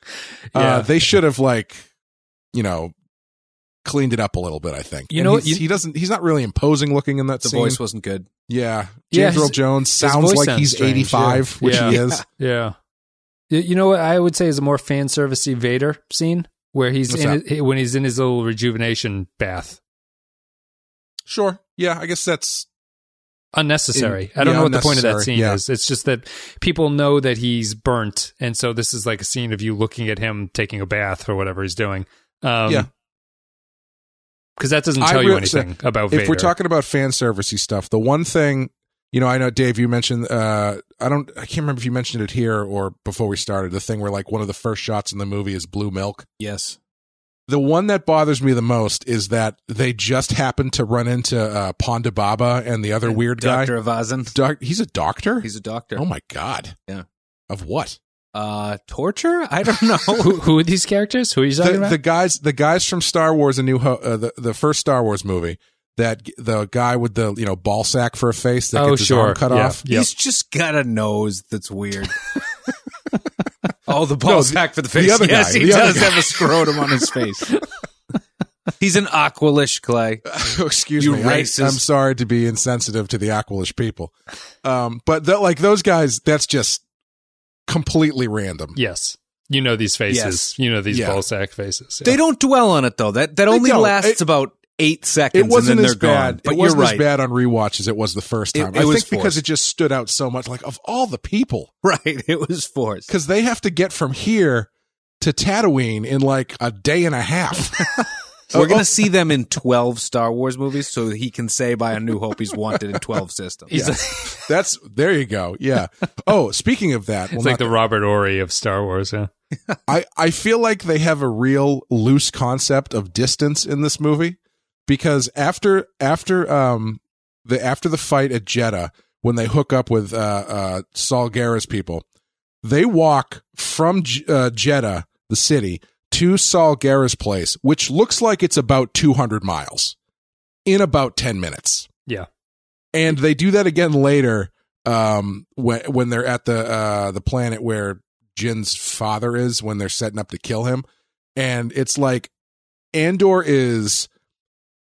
Yeah. Uh, they should have like, you know, cleaned it up a little bit. I think. You And know he's- You- he doesn't. He's not really imposing looking in that the scene. voice wasn't good. Yeah, Yeah, James Earl his- Jones sounds like sounds he's strange, 85, yeah. which Yeah. he is. Yeah. Y- You know what I would say is a more fan servicey Vader scene where he's What's in his, when he's in his little rejuvenation bath. Sure. Yeah, I guess that's Unnecessary. In- I don't yeah, know what the point of that scene yeah. is. It's just that people know that he's burnt, and so this is like a scene of you looking at him taking a bath or whatever he's doing. Um, Yeah. Because that doesn't I tell you will anything about if Vader. we're talking about fan servicey stuff. The one thing, you know, I know Dave, you mentioned. uh I don't. I can't remember if you mentioned it here or before we started. The thing where like one of the first shots in the movie is blue milk. Yes. The one that bothers me the most is that they just happened to run into uh, Ponda Baba and the other weird Doctor guy. Evazan. Doc, he's a doctor. He's a doctor. oh my god. Yeah. Of what? Uh, torture? I don't know. who, who are these characters? Who are you talking the, about? the guys the guys from Star Wars a new Ho- uh, the the first Star Wars movie that the guy with the you know ball sack for a face that oh, gets his sure. arm cut Yeah. off Yep. He's just got a nose that's weird. oh, the ball the- sack for the the face. other yes, guy, he the does guy. have a scrotum on his face. He's an aqualish clay. Excuse You me. I, racist. am sorry to be insensitive to the Aqualish people. Um, but the, like those guys, that's just completely random. Yes. You know these faces. Yes. You know these Yeah. ball sack faces. They don't dwell on it though. That that They only don't. lasts It- about eight seconds. It wasn't and then as they're bad. gone. But it you're wasn't right. as bad on rewatch as it was the first time. it I was think because it just stood out so much. Like of all the people, Right. It was forced. because they have to get from here to Tatooine in like a day and a half. We're Oh, gonna oh. see them in twelve Star Wars movies, so he can say by A New Hope he's wanted in twelve systems. Yeah. That's there you go. Yeah. Oh, speaking of that, well, it's like not the Robert Ory of Star Wars. Yeah. I, I feel like they have a real loose concept of distance in this movie because after after um the after the fight at Jedha when they hook up with uh uh Saw Gerrera's people they walk from J- uh, Jedha the city to Saw Gerrera's place which looks like it's about 200 miles in about 10 minutes. Yeah. and they do that again later um when when they're at the uh the planet where Jyn's father is when they're setting up to kill him. And it's like Andor is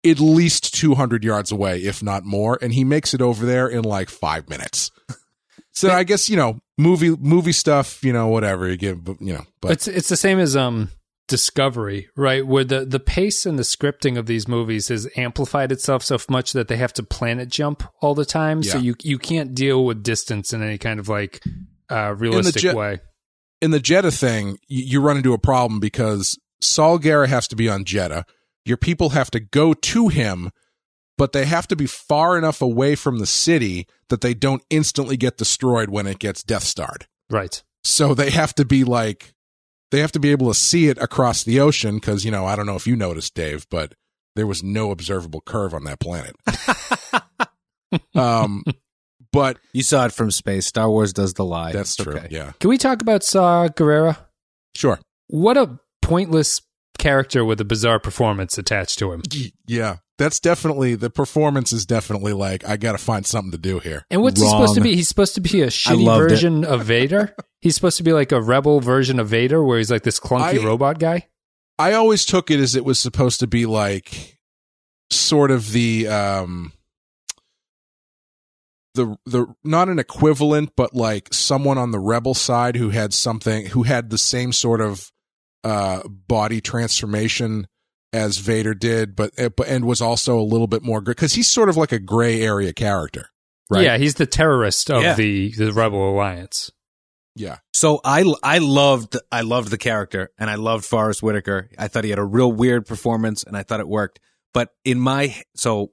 at least 200 yards away if not more and he makes it over there in like 5 minutes. So I guess you know movie movie stuff you know whatever you give you know but it's it's the same as um Discovery, right? Where the the pace and the scripting of these movies has amplified itself so much that they have to planet jump all the time. So you you can't deal with distance in any kind of like uh realistic jet- way. in the Jedha thing, you, you run into a problem because Saw Gerrera has to be on Jedha. Your people have to go to him, but they have to be far enough away from the city that they don't instantly get destroyed when it gets Death Starred. Right. So they have to be like, they have to be able to see it across the ocean because, you know, I don't know if you noticed, Dave, but there was no observable curve on that planet. um, but You saw it from space. Star Wars does the lie. that's true. okay. Yeah. Can we talk about Saw Gerrera? Sure. What a pointless character with a bizarre performance attached to him. Yeah, that's definitely the performance is definitely like I got to find something to do here. And what's he supposed to be? He's supposed to be a shitty loved it. version of Vader. He's supposed to be like a rebel version of Vader, where he's like this clunky I- robot guy. I always took it as it was supposed to be like sort of the um the the not an equivalent but like someone on the rebel side who had something who had the same sort of uh body transformation as Vader did but eh, but and was also a little bit more cuz he's sort of like a gray area character right Yeah, he's the terrorist of Yeah. the the Rebel Alliance. yeah So I I loved I loved the character and I loved Forest Whitaker. I thought he had a real weird performance and I thought it worked. But in my so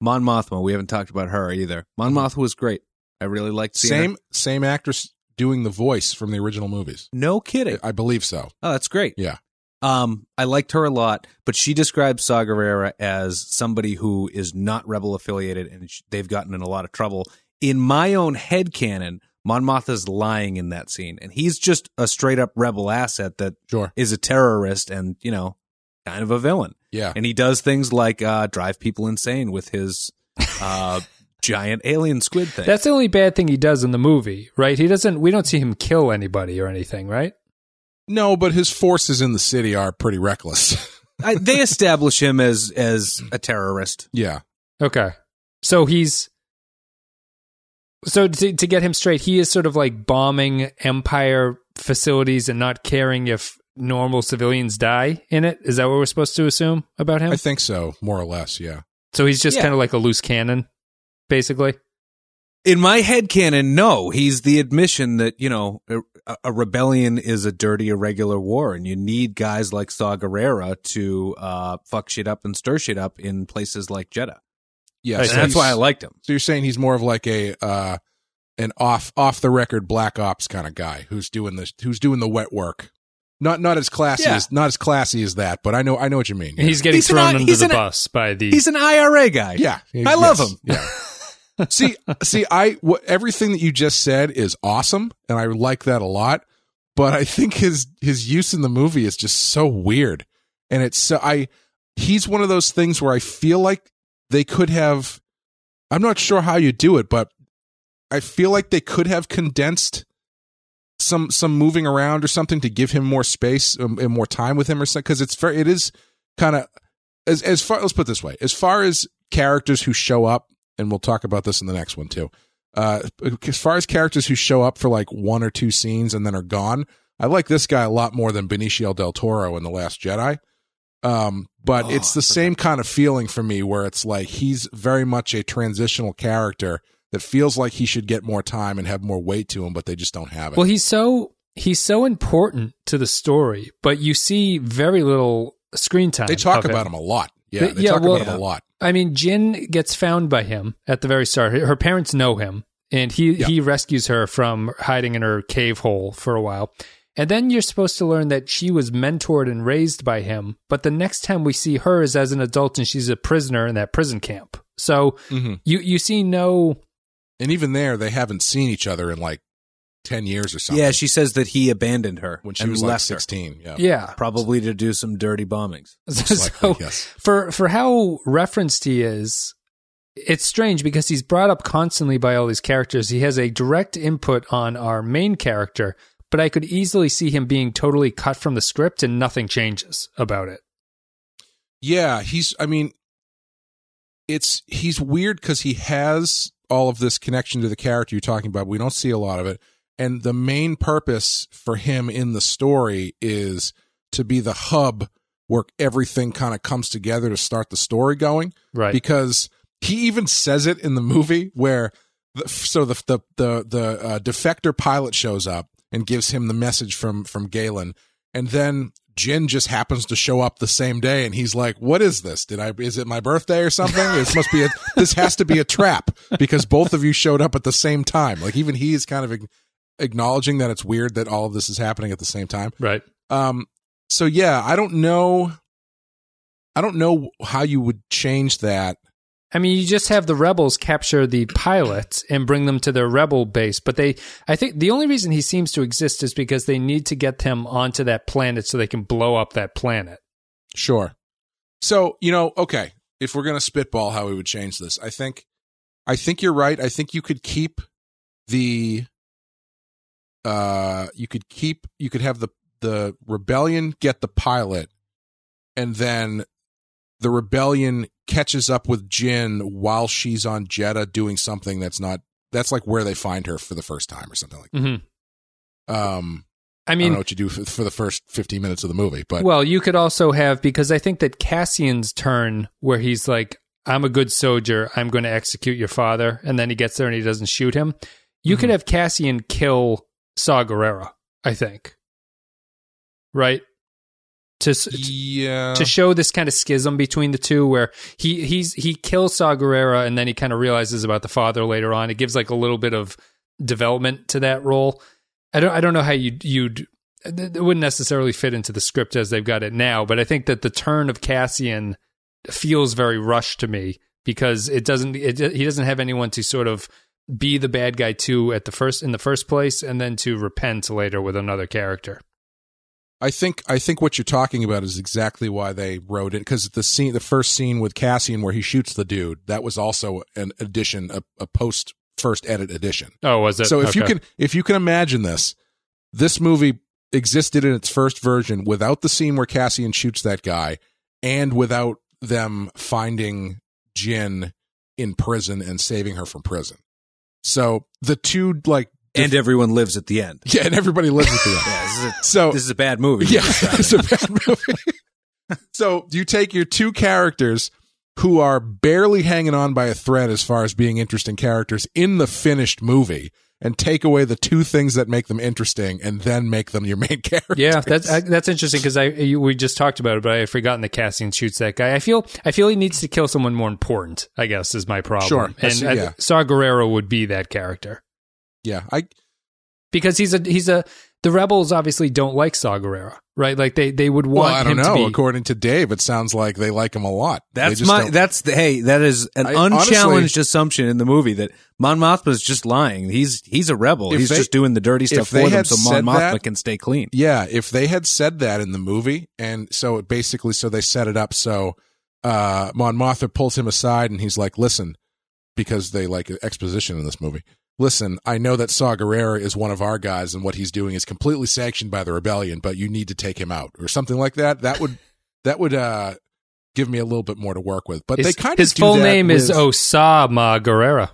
Mon Mothma, we haven't talked about her either. Mon Mothma was great. I really liked seeing her. same same actress doing the voice from the original movies No kidding. I believe so Oh, that's great. Yeah. Um, I liked her a lot, but she describes Saw Gerrera as somebody who is not rebel affiliated and they've gotten in a lot of trouble. In my own head canon, Mon Mothma's lying in that scene, and he's just a straight up rebel asset that sure is a terrorist and, you know, kind of a villain. yeah And he does things like uh, drive people insane with his uh, giant alien squid thing. That's the only bad thing he does in the movie, right? He doesn't. We don't see him kill anybody or anything, right? No but his forces in the city are pretty reckless I, they establish him as as a terrorist. yeah Okay, so he's so to, to get him straight, he is sort of like bombing Empire facilities and not caring if normal civilians die in it. Is that what we're supposed to assume about him? I think so more or less yeah so he's just Yeah. kind of like a loose cannon, basically. In my head canon, no, he's the admission that you know a, a rebellion is a dirty, irregular war, and you need guys like Saw Gerrera to uh, fuck shit up and stir shit up in places like Jedha. yeah I so that's why I liked him. So you're saying he's more of like a uh an off off the record black ops kind of guy who's doing this who's doing the wet work. Not not as classy Yeah. as not as classy as that, but I know I know what you mean. And he's getting He's an- thrown under the an- bus by the. He's an IRA guy. yeah, I love yes, him. Yeah. See, see, I what everything that you just said is awesome, and I like that a lot. But I think his his use in the movie is just so weird, and it's so I he's one of those things where I feel like they could have. I'm not sure how you do it, but I feel like they could have condensed some some moving around or something to give him more space um, and more time with him or something because it's very it is kind of as as far let's put this way as far as characters who show up and we'll talk about this in the next one too. Uh as far as characters who show up for like one or two scenes and then are gone i like this guy a lot more than benicio del toro in the last jedi. Um but Oh, it's the same kind of feeling for me where it's like he's very much a transitional character that feels like he should get more time and have more weight to him but they just don't have it. Well, he's so he's so important to the story, but you see very little screen time. they talk of about him a lot. Yeah They- they yeah, talk well- about him a lot I mean, Jyn gets found by him at the very start. Her parents know him, and he Yeah. he rescues her from hiding in her cave hole for a while. And then you're supposed to learn that she was mentored and raised by him. But the next time we see her is as an adult, and she's a prisoner in that prison camp. So hmm you you see no and even there they haven't seen each other in like 10 years or something Yeah, she says that he abandoned her when she and was like left her, 16 yeah yeah. probably to do some dirty bombings. So likely, yes. for for how referenced he is, it's strange because he's brought up constantly by all these characters. He has a direct input on our main character, but I could easily see him being totally cut from the script and nothing changes about it. Yeah, he's. I mean, it's he's weird because he has all of this connection to the character you're talking about. We don't see a lot of it, and the main purpose for him in the story is to be the hub where everything kind of comes together to start the story going. Right. Because he even says it in the movie where, the, so the the the the uh, defector pilot shows up and gives him the message from from Galen, and then Jyn just happens to show up the same day, and he's like, "What is this? Did I? Is it my birthday or something? This must be a. This has to be a trap because both of you showed up at the same time. Like even he is kind of acknowledging that it's weird that all of this is happening at the same time. right. Um. So yeah, I don't know. I don't know how you would change that. I mean, you just have the rebels capture the pilots and bring them to their rebel base. But they, I think the only reason he seems to exist is because they need to get them onto that planet so they can blow up that planet. Sure. So, you know, okay, if we're going to spitball how we would change this, I think I think you're right. I think you could keep the uh you could keep you could have the the rebellion get the pilot and then the rebellion catches up with Jyn while she's on Jedha doing something that's not that's like where they find her for the first time or something like hmm. Um I mean, I don't know what you do for, for the first 15 minutes of the movie, but well, you could also have because I think that Cassian's turn where he's like, "I'm a good soldier. I'm going to execute your father," and then he gets there and he doesn't shoot him. You could Mhm. have Cassian kill Saw Gerrera. I think, right? To yeah. to show this kind of schism between the two where he he's he kills Saw Gerrera and then he kind of realizes about the father later on. It gives like a little bit of development to that role. I don't I don't know how you you'd it wouldn't necessarily fit into the script as they've got it now, but I think that the turn of Cassian feels very rushed to me because it doesn't it, he doesn't have anyone to sort of be the bad guy too at the first in the first place and then to repent later with another character. I think I think what you're talking about is exactly why they wrote it because the scene, the first scene with Cassian where he shoots the dude, that was also an addition, a, a post first edit edition. Oh, was it? So if you can if you can imagine this, this movie existed in its first version without the scene where Cassian shoots that guy, and without them finding Jyn in prison and saving her from prison. So the two like and everyone lives at the end. yeah, and everybody lives at the end. Yeah, this is a, So this is a bad movie. yeah, it's a bad movie. so you take your two characters who are barely hanging on by a thread as far as being interesting characters in the finished movie and take away the two things that make them interesting and then make them your main character. Yeah, that's I, that's interesting because I you, we just talked about it, but I had forgotten that Cassian shoots that guy. I feel I feel he needs to kill someone more important. I guess is my problem. Sure. and I- uh, yeah. Saw Gerrera would be that character yeah. I because he's a he's a the rebels obviously don't like Saw Gerrera, right? Like they they would want well, I don't him know. to be. According to Dave, it sounds like they like him a lot. That's my. don't- That's the hey. That is an I- honestly- unchallenged assumption in the movie that Mon Mothma is just lying. He's he's a rebel. He's they- just doing the dirty stuff for them, so Mon Mothma that- can stay clean. Yeah, if they had said that in the movie, and so it basically, so they set it up so uh, Mon Mothma pulls him aside, and he's like, "Listen," because they like exposition in this movie. Listen, I know that Saw Gerrera is one of our guys, and what he's doing is completely sanctioned by the rebellion, but you need to take him out, or something like that. That would that would uh, give me a little bit more to work with. But his, they kind of his full name is Osama Guerrera.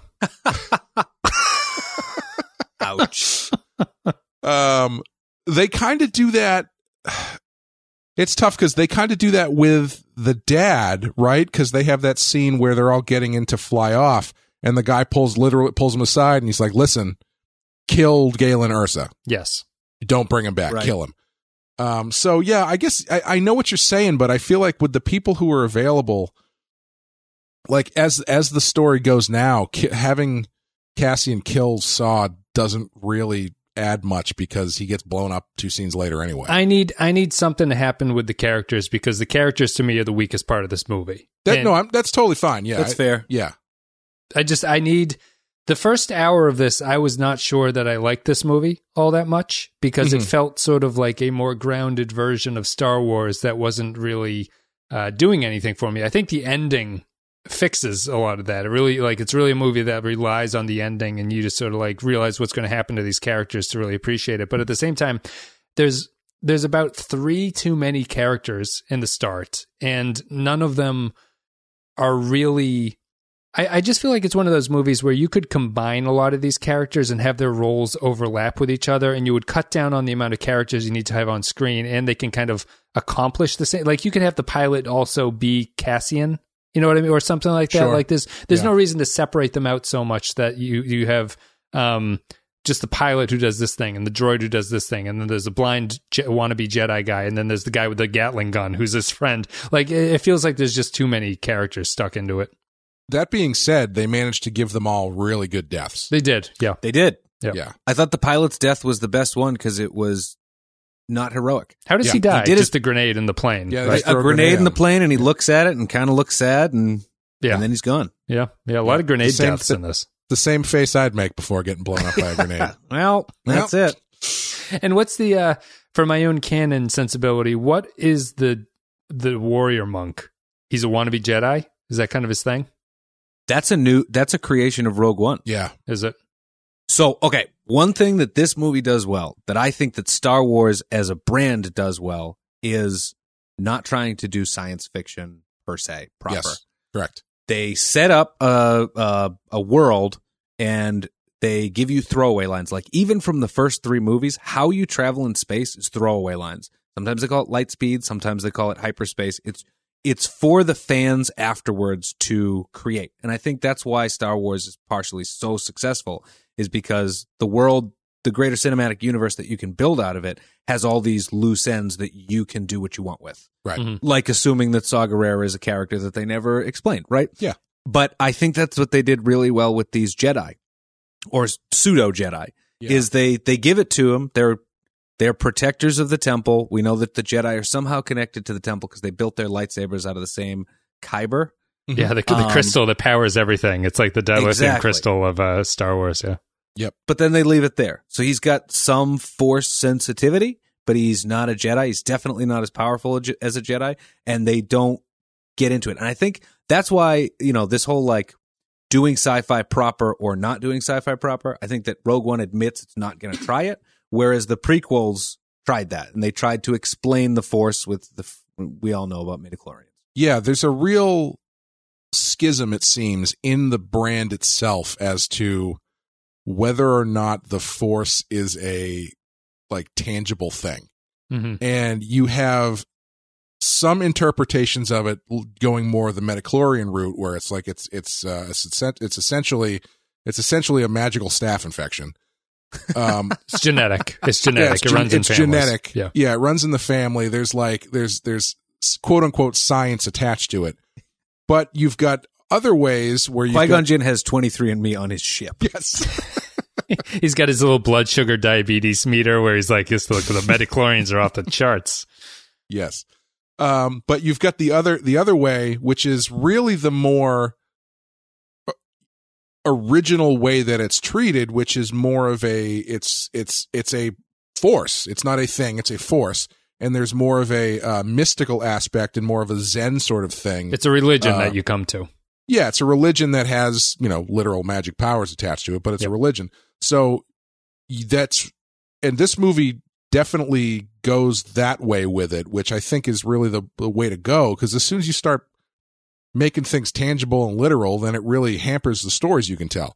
Ouch. um they kind of do that it's tough because they kind of do that with the dad right because they have that scene where they're all getting in to fly off and the guy pulls literally pulls him aside and he's like listen killed galen erso Yes. don't bring him back Right. kill him um so yeah i guess I, I know what you're saying but i feel like with the people who are available like as as the story goes now ki- having cassian kill saw doesn't really add much because he gets blown up two scenes later anyway I need I need something to happen with the characters because the characters to me are the weakest part of this movie. that, no I'm, that's totally fine yeah That's I- fair. yeah I just I need the first hour of this. I was not sure that I liked this movie all that much because it Mhm. felt sort of like a more grounded version of Star Wars that wasn't really uh, doing anything for me. I think the ending fixes a lot of that. It really like it's really a movie that relies on the ending and you just sort of like realize what's going to happen to these characters to really appreciate it. But at the same time, there's there's about three too many characters in the start, and none of them are really. I, I just feel like it's one of those movies where you could combine a lot of these characters and have their roles overlap with each other, and you would cut down on the amount of characters you need to have on screen, and they can kind of accomplish the same. Like you could have the pilot also be Cassian, you know what I mean, or something like that. Sure. Like this, there's Yeah. no reason to separate them out so much that you you have um, just the pilot who does this thing and the droid who does this thing, and then there's a blind Je- wannabe Jedi guy, and then there's the guy with the Gatling gun who's his friend. Like it, it feels like there's just too many characters stuck into it. That being said they managed to give them all really good deaths They did, yeah. They did. Yeah. yeah I thought the pilot's death was the best one because it was not heroic. How does Yeah, he die? he did just a grenade in the plane. Yeah, right? a a grenade, grenade in the plane, and he looks at it and kind of looks sad, and Yeah. and then he's gone. yeah, yeah. A lot Yeah. of grenade The same deaths thi- in this. the same face i'd make before getting blown up by a grenade Well, that's Well. it. And what's the uh for my own canon sensibility? What is the the warrior monk? He's a wannabe Jedi. Is that kind of his thing? That's a new. That's a creation of Rogue One. yeah Is it? So, okay, one thing that this movie does well, that I think that Star Wars as a brand does well, is not trying to do science fiction per se proper. Yes, correct. They set up a, a a world and they give you throwaway lines. Like even from the first three movies, how you travel in space is throwaway lines. Sometimes they call it light speed, sometimes they call it hyperspace. It's it's for the fans afterwards to create. And I think that's why Star Wars is partially so successful is because the world, the greater cinematic universe that you can build out of it has all these loose ends that you can do what you want with. Right. Mhm. Like assuming that Saw Gerrera is a character that they never explained, right? Yeah. But I think that's what they did really well with these Jedi or pseudo Jedi Yeah. is they they give it to them. They're they're protectors of the temple. We know that the Jedi are somehow connected to the temple because they built their lightsabers out of the same kyber. Yeah, the, the Um, crystal that powers everything. It's like the dilithium Exactly. crystal of uh, Star Wars. Yeah. Yep. But then they leave it there. So he's got some force sensitivity, but he's not a Jedi. He's definitely not as powerful as a Jedi, and they don't get into it. And I think that's why you know this whole like doing sci-fi proper or not doing sci-fi proper. I think that Rogue One admits it's not going to try it, whereas the prequels tried that and they tried to explain the Force with the we all know about midichlorians. Yeah, there's a real schism, it seems, in the brand itself as to whether or not the force is a like tangible thing. hmm And you have some interpretations of it going more the midichlorian route where it's like it's it's uh, it's, it's essentially it's essentially a magical staph infection. Um It's genetic. It's genetic. yeah, it's it gen- runs in it's families. genetic. Yeah. yeah, it runs in the family. There's like there's there's quote unquote science attached to it, but you've got other ways where you Qui Gon Jinn has twenty three and Me on his ship. yes, He's got his little blood sugar diabetes meter where he's like, just look, the midichlorians are off the charts. yes. Um, but you've got the other the other way, which is really the more original way that it's treated, which is more of a it's it's it's a force. It's not a thing. It's a force. And there's more of a uh, mystical aspect and more of a Zen sort of thing. It's a religion Uh, that you come to. yeah, it's a religion that has, you know, literal magic powers attached to it, but it's Yep. a religion. So that's, and this movie definitely goes that way with it, which I think is really the, the way to go. Cause as soon as you start making things tangible and literal, then it really hampers the stories you can tell.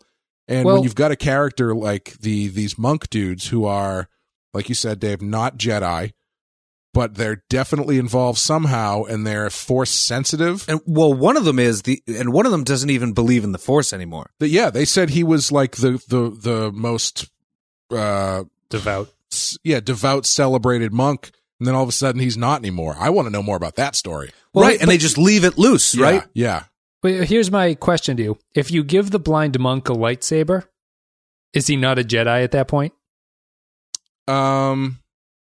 And when you've got a character like the, these monk dudes who are, like you said, Dave, not Jedi, but they're definitely involved somehow and they're force sensitive. And well, one of them is the, and one of them doesn't even believe in the Force anymore. The- yeah, they said he was like the the the most uh Devout. yeah, devout celebrated monk and then all of a sudden he's not anymore. I want to know more about that story. Well, right, and they just leave it loose, Yeah, right? Yeah. Wait, here's my question to you. If you give the blind monk a lightsaber, is he not a Jedi at that point? Um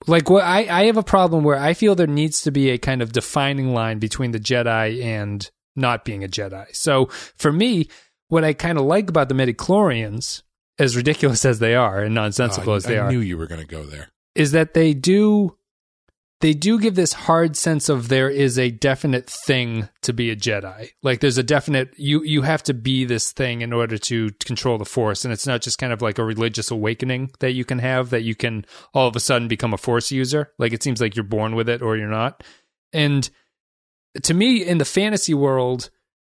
Like what I, I have a problem where I feel there needs to be a kind of defining line between the Jedi and not being a Jedi. So for me, what I kind of like about the midichlorians, as ridiculous as they are and nonsensical I, as they I are, knew you were going to go there. is that they do they do give this hard sense of there is a definite thing to be a Jedi. Like there's a definite you you have to be this thing in order to control the Force, and it's not just kind of like a religious awakening that you can have that you can all of a sudden become a Force user. Like it seems like you're born with it or you're not. And to me, in the fantasy world,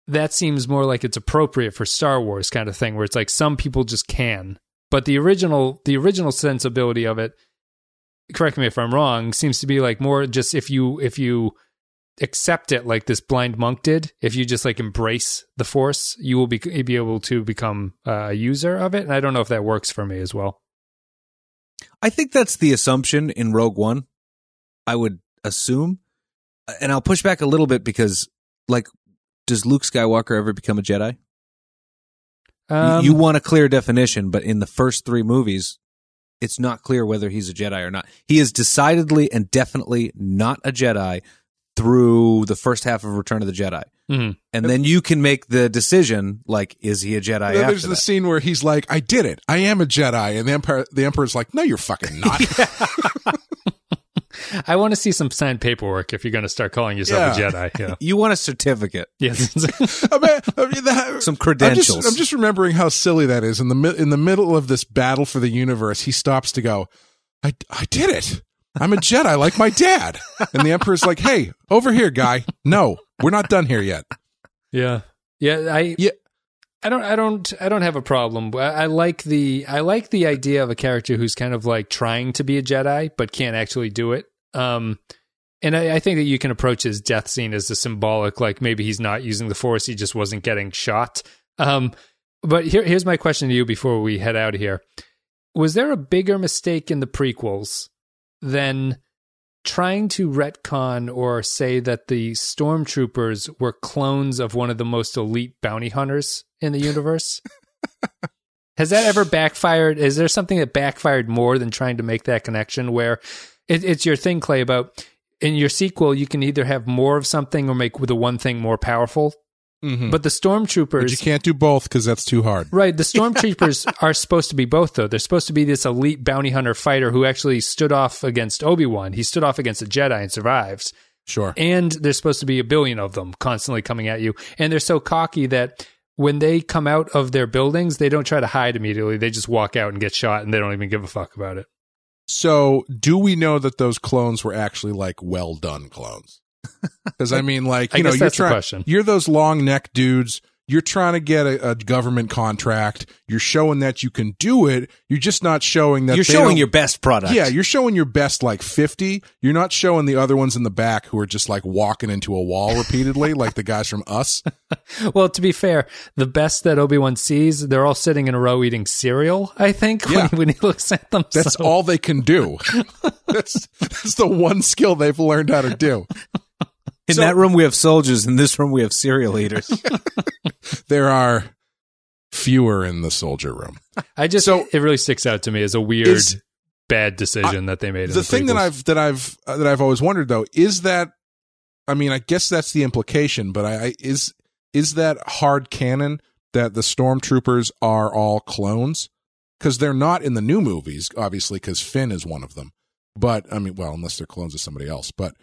that seems more like it's appropriate for Star Wars kind of thing, where it's like some people just can. But the original the original sensibility of it correct me if I'm wrong, seems to be like more just if you if you accept it like this blind monk did, if you just like embrace the force, you will be be able to become a user of it. And I don't know if that works for me as well. I think that's the assumption in Rogue One. I would assume, and I'll push back a little bit because, like, does Luke Skywalker ever become a Jedi? You- Um, you want a clear definition, but in the first three movies, it's not clear whether he's a Jedi or not. He is decidedly and definitely not a Jedi through the first half of Return of the Jedi. mhm. And then you can make the decision, like, is he a Jedi Then after there's the that? scene where he's like, "I did it. I am a Jedi," and the emperor, the emperor's like, "No, you're fucking not." I want to see some signed paperwork if you're going to start calling yourself Yeah. a Jedi. Yeah. You want a certificate, yes. I mean, I mean, that- some I'm credentials. just, I'm just remembering how silly that is. In the in the middle of this battle for the universe, he stops to go, "I I did it. I'm a Jedi like my dad. And the Emperor's like, hey, over here, guy. No, we're not done here yet. Yeah. Yeah, I Yeah. I don't I don't I don't have a problem. I, I like the I like the idea of a character who's kind of like trying to be a Jedi but can't actually do it. Um and I, I think that you can approach his death scene as a symbolic, like maybe he's not using the force, he just wasn't getting shot. Um but here here's my question to you before we head out here. Was there a bigger mistake in the prequels than trying to retcon or say that the stormtroopers were clones of one of the most elite bounty hunters in the universe? Has that ever backfired? Is there something that backfired more than trying to make that connection where it, it's your thing, Clay, about in your sequel, you can either have more of something or make the one thing more powerful? Mhm. But the stormtroopers. But you can't do both because that's too hard. Right. The stormtroopers are supposed to be both, though. They're supposed to be this elite bounty hunter fighter who actually stood off against Obi Wan. He stood off against a Jedi and survives. Sure. And there's supposed to be a billion of them constantly coming at you. And they're so cocky that when they come out of their buildings, they don't try to hide immediately. They just walk out and get shot and they don't even give a fuck about it. So, do we know that those clones were actually like well done clones? Because I mean, like I you know, you're trying, you're those long neck dudes. You're trying to get a, a government contract. You're showing that you can do it. You're just not showing that You're they showing your best product. Yeah, you're showing your best like 50. You're not showing the other ones in the back who are just like walking into a wall repeatedly, like the guys from Us. Well, to be fair, the best that Obi Wan sees, they're all sitting in a row eating cereal, I think, Yeah. when, he, when he looks at them. That's So- all they can do. that's that's the one skill they've learned how to do. In So- that room we have soldiers. In this room we have cereal eaters. There are fewer in the soldier room. I just, So- it really sticks out to me as a weird, Is- bad decision that they made. in the thing that. I've that I've uh, that I've always wondered though is that I mean I guess that's the implication, but I, I is is that hard canon that the stormtroopers are all clones because they're not in the new movies, obviously because Finn is one of them. But I mean, well, unless they're clones of somebody else, but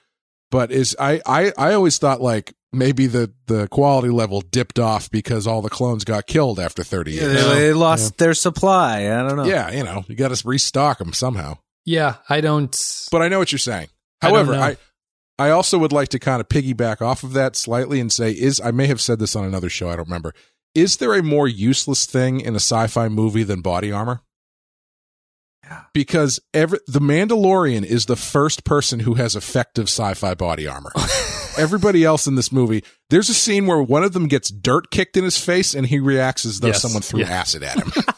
but is I I I always thought like maybe the the quality level dipped off because all the clones got killed after thirty Yeah, years. they, they lost their supply. I don't know. Yeah, you know, you got to restock them somehow. yeah, I don't. But I know what you're saying. However, know. I, I also would like to kind of piggyback off of that slightly and say is I may have said this on another show, I don't remember. Is there a more useless thing in a sci-fi movie than body armor? Yeah. Because every the Mandalorian is the first person who has effective sci-fi body armor. Everybody else in this movie, there's a scene where one of them gets dirt kicked in his face and he reacts as though Yes. someone threw Yeah. acid at him.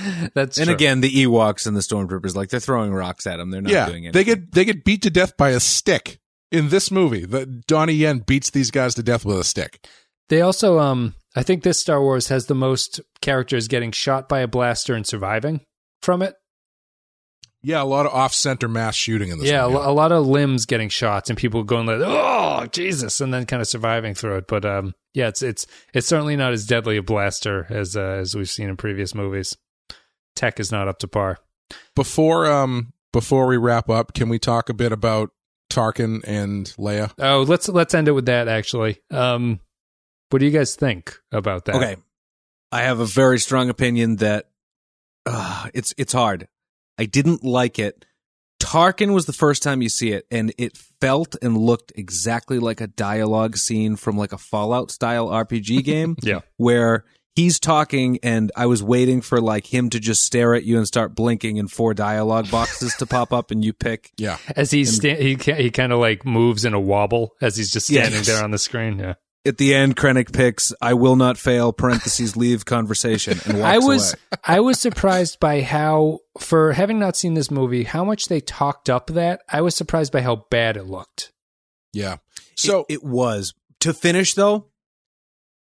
That's And true. again, the Ewoks and the stormtroopers, like they're throwing rocks at them. They're not yeah, doing it. they get they get beat to death by a stick in this movie. The Donnie Yen beats these guys to death with a stick. They also, um, I think this Star Wars has the most characters getting shot by a blaster and surviving from it. Yeah, a lot of off-center mass shooting in this. yeah, one, a a lot of limbs getting shots and people going like, "Oh, Jesus!" and then kind of surviving through it. But um, yeah, it's it's it's certainly not as deadly a blaster as uh, as we've seen in previous movies. Tech is not up to par. Before um before we wrap up, can we talk a bit about Tarkin and Leia? Oh, let's let's end it with that. Actually, um, what do you guys think about that? Okay. I have a very strong opinion that uh, it's it's hard. I didn't like it. Tarkin was the first time you see it, and it felt and looked exactly like a dialogue scene from like a Fallout style RPG game. Yeah. where he's talking, and I was waiting for like him to just stare at you and start blinking, and four dialogue boxes to pop up, and you pick. Yeah, As he's sta- he ca- he kind of like moves in a wobble as he's just standing Yes. there on the screen. Yeah. At the end, Krennic picks "I will not fail" parentheses leave conversation and walks I was away. I was surprised by how for having not seen this movie how much they talked up that I was surprised by how bad it looked. yeah. So it, it was to finish though.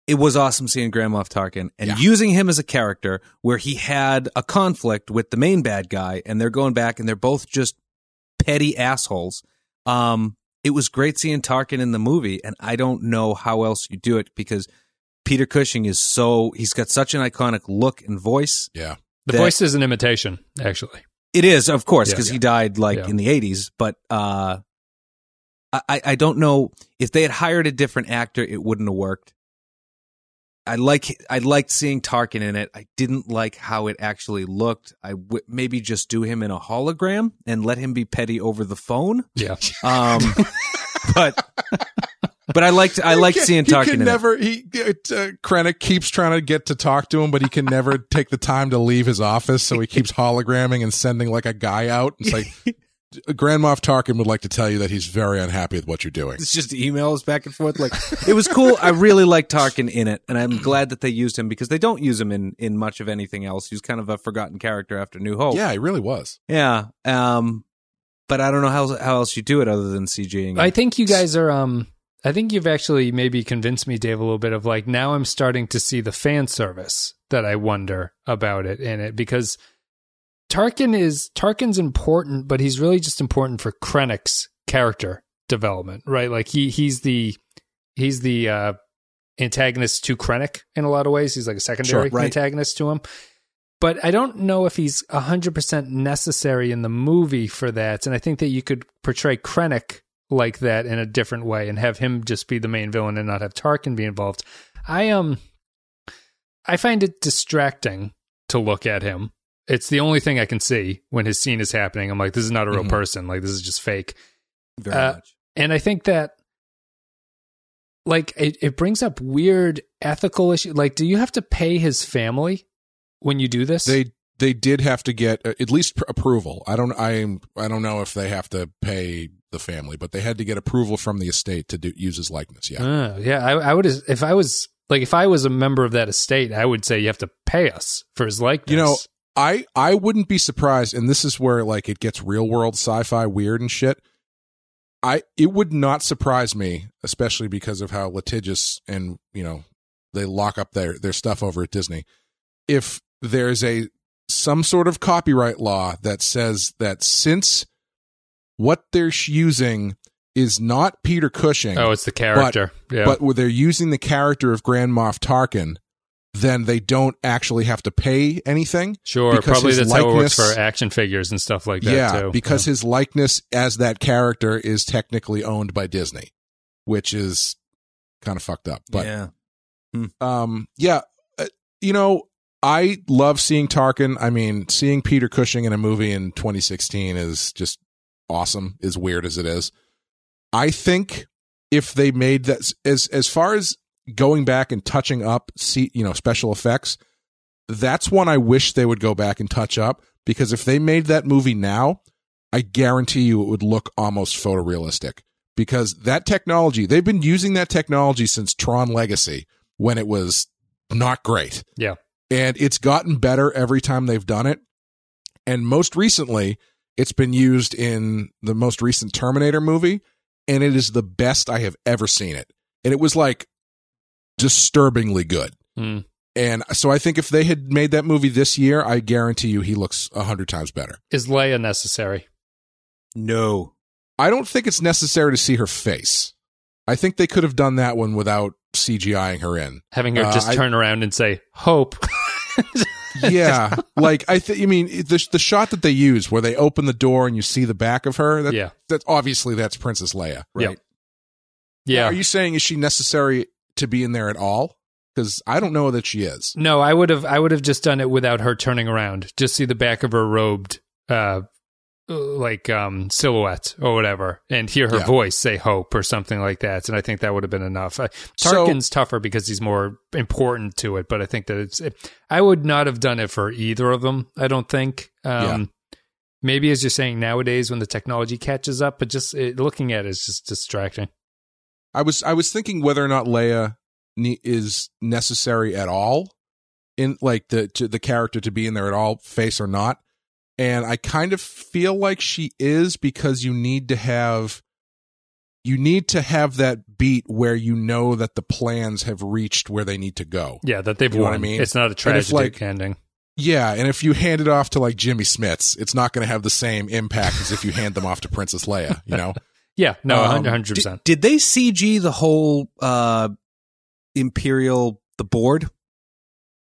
It was awesome seeing Grand Moff Tarkin and Yeah. using him as a character where he had a conflict with the main bad guy, and they're going back and they're both just petty assholes. Um, it was great seeing Tarkin in the movie, and I don't know how else you do it because Peter Cushing is so he's got such an iconic look and voice. yeah, The That- voice is an imitation, actually. It is, of course, Yeah. because he died like Yeah. in the eighties. But uh, I I don't know if they had hired a different actor, it wouldn't have worked. I like I liked seeing Tarkin in it. I didn't like how it actually looked. I w- maybe just do him in a hologram and let him be petty over the phone. Yeah. Um, but but I liked I liked seeing Tarkin He can in never. He uh, Krennic keeps trying to get to talk to him, but he can never take the time to leave his office. So he keeps hologramming and sending like a guy out. It's like Grand Moff Tarkin would like to tell you that he's very unhappy with what you're doing. It's just emails back and forth. Like it was cool. I really liked Tarkin in it, and I'm glad that they used him because they don't use him in in much of anything else. He's kind of a forgotten character after New Hope. Yeah, he really was. yeah. Um, but I don't know how how else you do it other than CGing. I think you guys are um I think you've actually maybe convinced me, Dave, a little bit of like now I'm starting to see the fan service that I wonder about it in it because Tarkin is Tarkin's important, but he's really just important for Krennic's character development, right? Like he he's the he's the uh antagonist to Krennic in a lot of ways. He's like a secondary Sure, right. antagonist to him. But I don't know if he's 100% necessary in the movie for that. And I think that you could portray Krennic like that in a different way and have him just be the main villain and not have Tarkin be involved. I um I find it distracting to look at him. It's the only thing I can see when his scene is happening. I'm like, this is not a real Mhm. person. Like this is just fake. very uh, much. And I think that like it, it brings up weird ethical issues. Like, do you have to pay his family when you do this? They they did have to get uh, at least pr- approval. I don't I I don't know if they have to pay the family, but they had to get approval from the estate to do, use his likeness. Yeah. Uh, yeah, I, I would if I was like if I was a member of that estate, I would say you have to pay us for his likeness. You know, I I wouldn't be surprised, and this is where like it gets real world sci-fi weird and shit. I it would not surprise me, especially because of how litigious and you know they lock up their their stuff over at Disney. If there's a some sort of copyright law that says that since what they're using is not Peter Cushing, oh, it's the character. yeah, but they're using the character of Grand Moff Tarkin, then they don't actually have to pay anything. sure. because Probably his that's how it works likeness- for action figures and stuff like that yeah, too. because his likeness as that character is technically owned by Disney, which is kind of fucked up. But yeah. um, yeah, uh, you know, I love seeing Tarkin. I mean, seeing Peter Cushing in a movie in 2016 is just awesome. As weird as it is, I think if they made that as as far as going back and touching up, see, you know, special effects, that's one I wish they would go back and touch up because if they made that movie now, I guarantee you it would look almost photorealistic because that technology, they've been using that technology since Tron Legacy when it was not great. Yeah. And it's gotten better every time they've done it. And most recently, it's been used in the most recent Terminator movie, and it is the best I have ever seen it. And it was like disturbingly good. Hmm. And so I think if they had made that movie this year, I guarantee you he looks a hundred times better. Is Leia necessary? No. I don't think it's necessary to see her face. I think they could have done that one without CGIing her in. Having her Uh, just I- turn around and say "Hope." Yeah, like I think. I mean, the the shot that they use where they open the door and you see the back of her. That, yeah, that's obviously that's Princess Leia, Yeah. right? yeah. Are you saying is she necessary to be in there at all? Because I don't know that she is. No, I would have. I would have just done it without her turning around. Just see the back of her robed, uh, like um, silhouette or whatever, and hear her Yeah. voice say "hope" or something like that. And I think that would have been enough. Uh, So- tougher because he's more important to it, but I think that it's. It, I would not have done it for either of them. I don't think. Um, Maybe as you're saying nowadays, when the technology catches up, but just it, looking at it is just distracting. I was I was thinking whether or not Leia ne- is necessary at all in like the to the character to be in there at all, face or not. And I kind of feel like she is because you need to have you need to have that beat where you know that the plans have reached where they need to go. Yeah, that they've You won. I mean? It's not a tragic like- ending. Yeah, and if you hand it off to like Jimmy Smits, it's not going to have the same impact as if you hand them off to Princess Leia, you know? Yeah, no, Um, hundred Did, percent. did they CG the whole uh Imperial the board?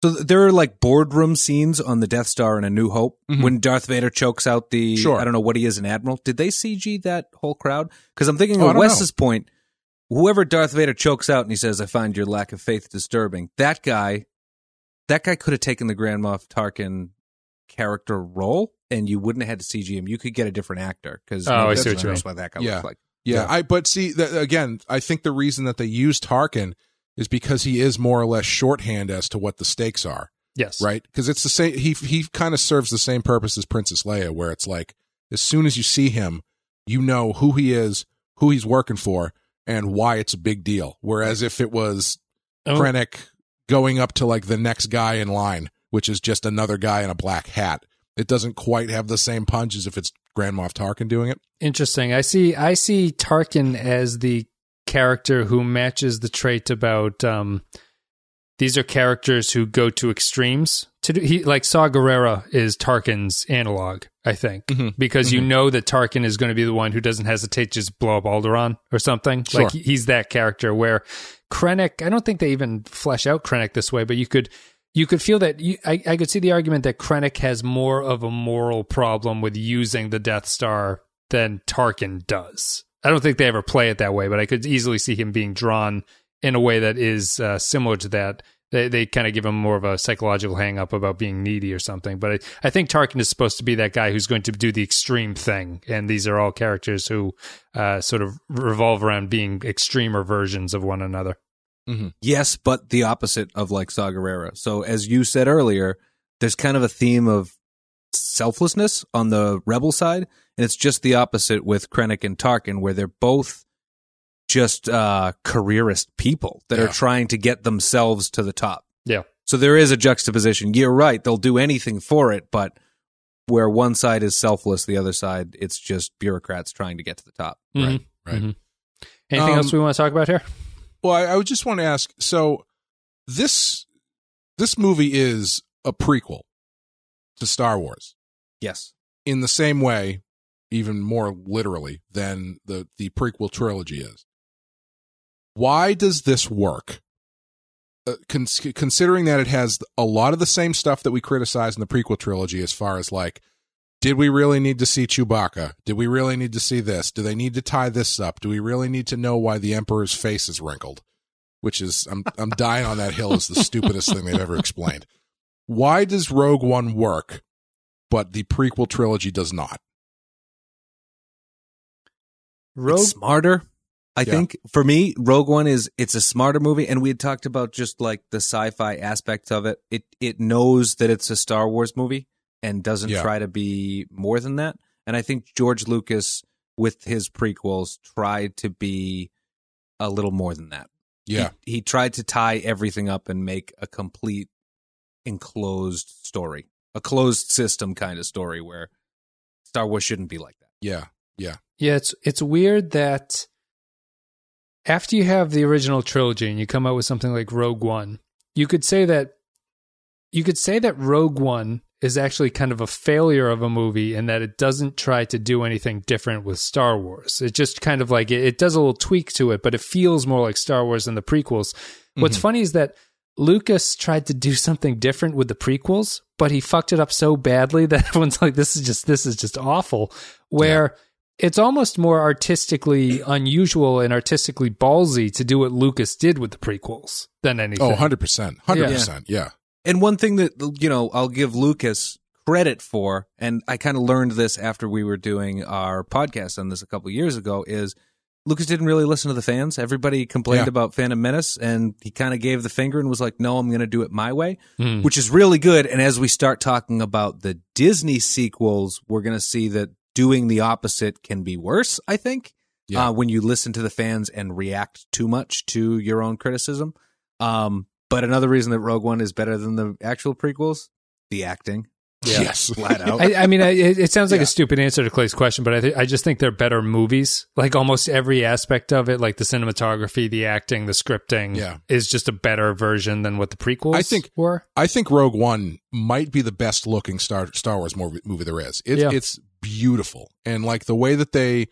So there are like boardroom scenes on the Death Star in A New Hope Mhm. when Darth Vader chokes out the Sure. I don't know what he is an admiral. Did they CG that whole crowd? Because I'm thinking Oh, of Wes's point. whoever Darth Vader chokes out and he says, "I find your lack of faith disturbing." That guy, that guy could have taken the Grand Moff Tarkin character role, and you wouldn't have had to CG him. You could get a different actor because Oh, I see what you knows what that guy Yeah. looks like. Yeah, Yeah. I but see that again. I think the reason that they used Tarkin is because he is more or less shorthand as to what the stakes are, Yes. right? Because it's the same. He he kind of serves the same purpose as Princess Leia, where it's like as soon as you see him, you know who he is, who he's working for, and why it's a big deal. Whereas if it was Oh, Krennic going up to like the next guy in line, which is just another guy in a black hat, it doesn't quite have the same punch as if it's Grand Moff Tarkin doing it. Interesting. I see. I see Tarkin as the character who matches the trait about. Um, these are characters who go to extremes. To do, he like Saw Gerrera is Tarkin's analog, I think, Mhm. because you know that Tarkin is going to be the one who doesn't hesitate to just blow up Alderaan or something. Sure. Like he's that character. Where Krennic, I don't think they even flesh out Krennic this way, but you could you could feel that you, I, I could see the argument that Krennic has more of a moral problem with using the Death Star than Tarkin does. I don't think they ever play it that way, but I could easily see him being drawn in a way that is uh, similar to that. They, they kind of give him more of a psychological hang up about being needy or something. But I, I think Tarkin is supposed to be that guy who's going to do the extreme thing. And these are all characters who uh, sort of revolve around being extremer versions of one another. Yes, but the opposite of like Saw Gerrera. So as you said earlier, there's kind of a theme of selflessness on the rebel side, and it's just the opposite with Krennic and Tarkin, where they're both just uh, careerist people that Yeah. are trying to get themselves to the top. Yeah. So there is a juxtaposition. You're right; they'll do anything for it, but where one side is selfless, the other side it's just bureaucrats trying to get to the top. Right, right. Mhm. Anything Um, else we want to talk about here? Well, I, I would just want to ask. So, this this movie is a prequel to Star Wars Yes. in the same way, even more literally than the the prequel trilogy is. Why does this work? Uh, cons- considering that it has a lot of the same stuff that we criticize in the prequel trilogy, as far as like, did we really need to see Chewbacca? Did we really need to see this? Do they need to tie this up? Do we really need to know why the Emperor's face is wrinkled? Which is, I'm I'm dying on that hill. Is the stupidest thing they've ever explained. Why does Rogue One work, but the prequel trilogy does not? Rogue. It's smarter. I Yeah. think for me, Rogue One is it's a smarter movie, and we had talked about just like the sci-fi aspects of it. It it knows that it's a Star Wars movie and doesn't Yeah. try to be more than that. And I think George Lucas, with his prequels, tried to be a little more than that. Yeah, he, he tried to tie everything up and make a complete enclosed story, a closed system kind of story where Star Wars shouldn't be like that. yeah, yeah. Yeah, it's it's weird that after you have the original trilogy and you come out with something like Rogue One, you could say that you could say that Rogue One is actually kind of a failure of a movie in that it doesn't try to do anything different with Star Wars. It just kind of like it, it does a little tweak to it, but it feels more like Star Wars than the prequels. What's Mhm. funny is that Lucas tried to do something different with the prequels, but he fucked it up so badly that everyone's like, "This is just this is just awful." Where it's almost more artistically unusual and artistically ballsy to do what Lucas did with the prequels than anything. Oh, 100%. 100%. Yeah. And one thing that you know, I'll give Lucas credit for, and I kind of learned this after we were doing our podcast on this a couple years ago, is Lucas didn't really listen to the fans. Everybody complained Yeah. about Phantom Menace, and he kind of gave the finger and was like, "No, I'm going to do it my way," Hmm. which is really good. And as we start talking about the Disney sequels, we're going to see that doing the opposite can be worse. I think Yeah. uh, when you listen to the fans and react too much to your own criticism. Um, but another reason that Rogue One is better than the actual prequels, the acting, Yes. flat out. I, I mean, I, it, it sounds like Yeah. a stupid answer to Clay's question, but I, th- I just think they're better movies. Like almost every aspect of it, like the cinematography, the acting, the scripting, Yeah. is just a better version than what the prequels I think- were. I think Rogue One might be the best looking Star Star Wars movie, movie there is. It, Yeah. It's beautiful, and like the way that they,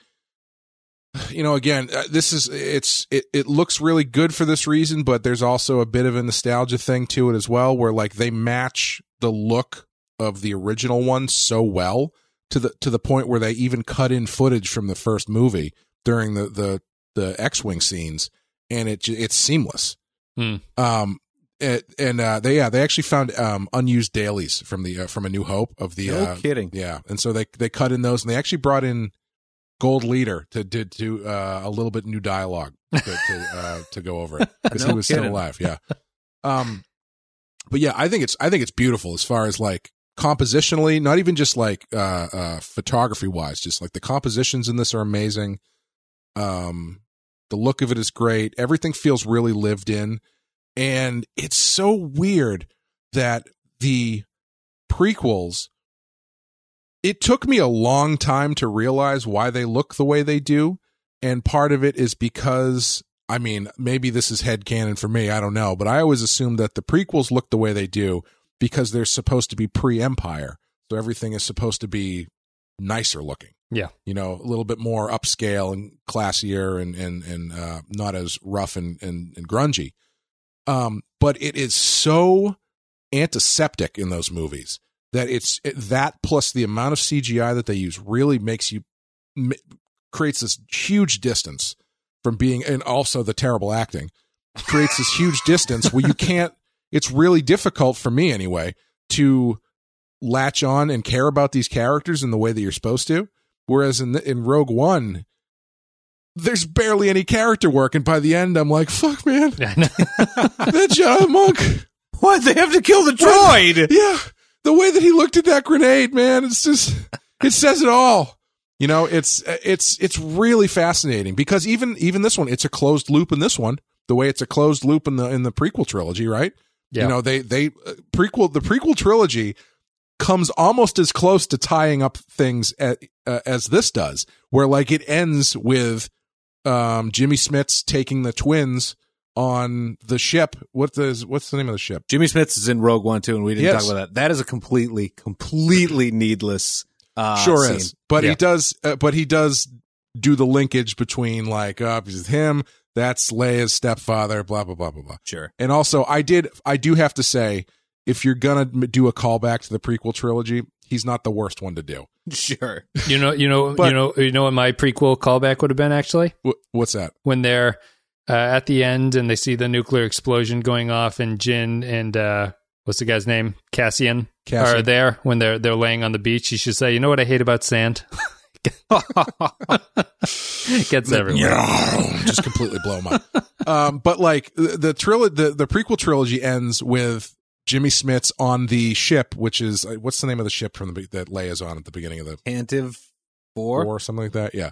you know, again, uh, this is it's it it looks really good for this reason, but there's also a bit of a nostalgia thing to it as well, where like they match the look of the original one so well to the to the point where they even cut in footage from the first movie during the the the X-wing scenes, and it it's seamless. Hmm. Um, it, and uh, they yeah they actually found um unused dailies from the uh, from A New Hope of the No uh, kidding. yeah, and so they they cut in those, and they actually brought in Gold Leader to to do uh, a little bit new dialogue to to, uh, to go over it because he No was still alive. Yeah, um, but yeah, I think it's I think it's beautiful as far as like compositionally, not even just like uh, uh, photography wise, just like the compositions in this are amazing. Um, the look of it is great. Everything feels really lived in, and it's so weird that the prequels it took me a long time to realize why they look the way they do and part of it is because i mean maybe this is headcanon for me i don't know but i always assumed that the prequels look the way they do because they're supposed to be pre-empire so everything is supposed to be nicer looking. Yeah. you know a little bit more upscale and classier and and and uh, not as rough and, and and grungy. Um but it is so antiseptic in those movies that it's it, that plus the amount of CGI that they use really makes you m- creates this huge distance from being and also the terrible acting creates this huge distance where you can't it's really difficult for me anyway to latch on and care about these characters in the way that you're supposed to. Whereas in the, in Rogue One there's barely any character work and by the end I'm like fuck man. That Jedi monk. Why They have to kill the droid. yeah, the way that he looked at that grenade, man, it's just it says it all. You know, it's it's it's really fascinating because even even this one, it's a closed loop in this one. The way it's a closed loop in the in the prequel trilogy, right? Yeah. You know, they they uh, prequel the prequel trilogy comes almost as close to tying up things as, uh, as this does, where like it ends with um Jimmy Smits taking the twins on the ship. What the what's the name of the ship? Jimmy Smits is in Rogue One too, and we didn't Yes. talk about that. That is a completely, completely needless. Uh, sure scene. is but he does uh, but he does do the linkage between like uh because him that's leia's stepfather blah blah blah blah blah Sure. and also i did i do have to say if you're gonna do a callback to the prequel trilogy he's not the worst one to do Sure. You know, you know, But- you know, you know what my prequel callback would have been actually Wh- what's that when they're uh, at the end and they see the nuclear explosion going off, and Jyn and uh, what's the guy's name, Cassian, Cassian. are there when they're they're laying on the beach. You should say, you know what I hate about sand. Gets everywhere. just completely blow him up. Um, but like the, the trilogy, the, the prequel trilogy ends with Jimmy Smits on the ship, which is uh, what's the name of the ship from the that Leia's on at the beginning of the Tantive four. or something like that. Yeah,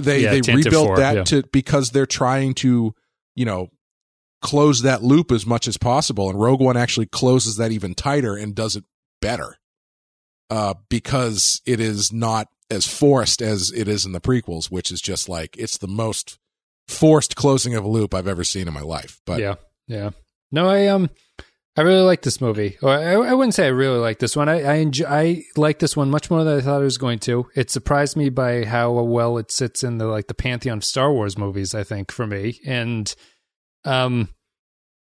they Yeah, they rebuilt four, that yeah. to because they're trying to you know close that loop as much as possible, and Rogue One actually closes that even tighter and does it better, uh, because it is not as forced as it is in the prequels, which is just like it's the most forced closing of a loop I've ever seen in my life. But yeah, yeah. No, I um, I really like this movie. I, I wouldn't say I really like this one. I I, enjoy, I like this one much more than I thought I was going to. It surprised me by how well it sits in the like the pantheon of Star Wars movies. I think for me, and um,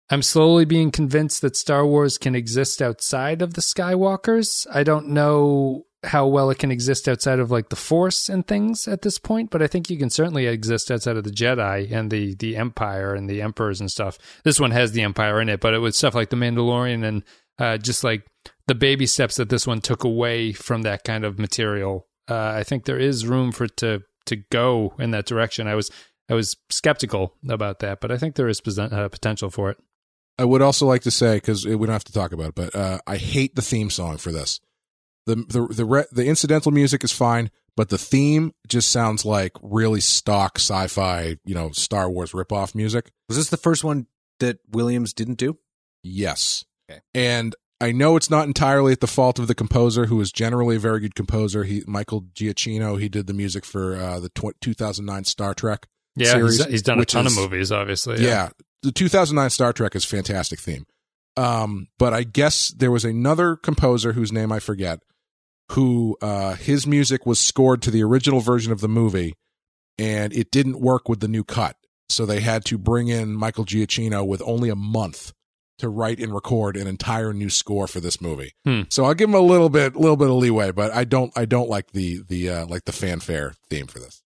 I'm slowly being convinced that Star Wars can exist outside of the Skywalkers. I don't know how well it can exist outside of like the Force and things at this point, but I think you can certainly exist outside of the Jedi and the the Empire and the Emperors and stuff. This one has the Empire in it, but it was stuff like the Mandalorian and uh, just like the baby steps that this one took away from that kind of material. Uh, I think there is room for it to to go in that direction. I was I was skeptical about that, but I think there is uh, potential for it. I would also like to say because we don't have to talk about it, but uh, I hate the theme song for this. The the the re- the incidental music is fine, but the theme just sounds like really stock sci-fi, you know, Star Wars ripoff music. Was this the first one that Williams didn't do? Yes. Okay. And I know it's not entirely at the fault of the composer, who is generally a very good composer. He Michael Giacchino. He did the music for uh, the tw- 2009 Star Trek. Yeah, series, he's, he's done a ton is- of movies, obviously. Yeah. the 2009 Star Trek is fantastic theme. Um, but I guess there was another composer whose name I forget, who uh, his music was scored to the original version of the movie, and it didn't work with the new cut. So they had to bring in Michael Giacchino with only a month to write and record an entire new score for this movie. Hmm. So I'll give him a little bit, little bit of leeway, but I don't, I don't like the the uh, like the fanfare theme for this.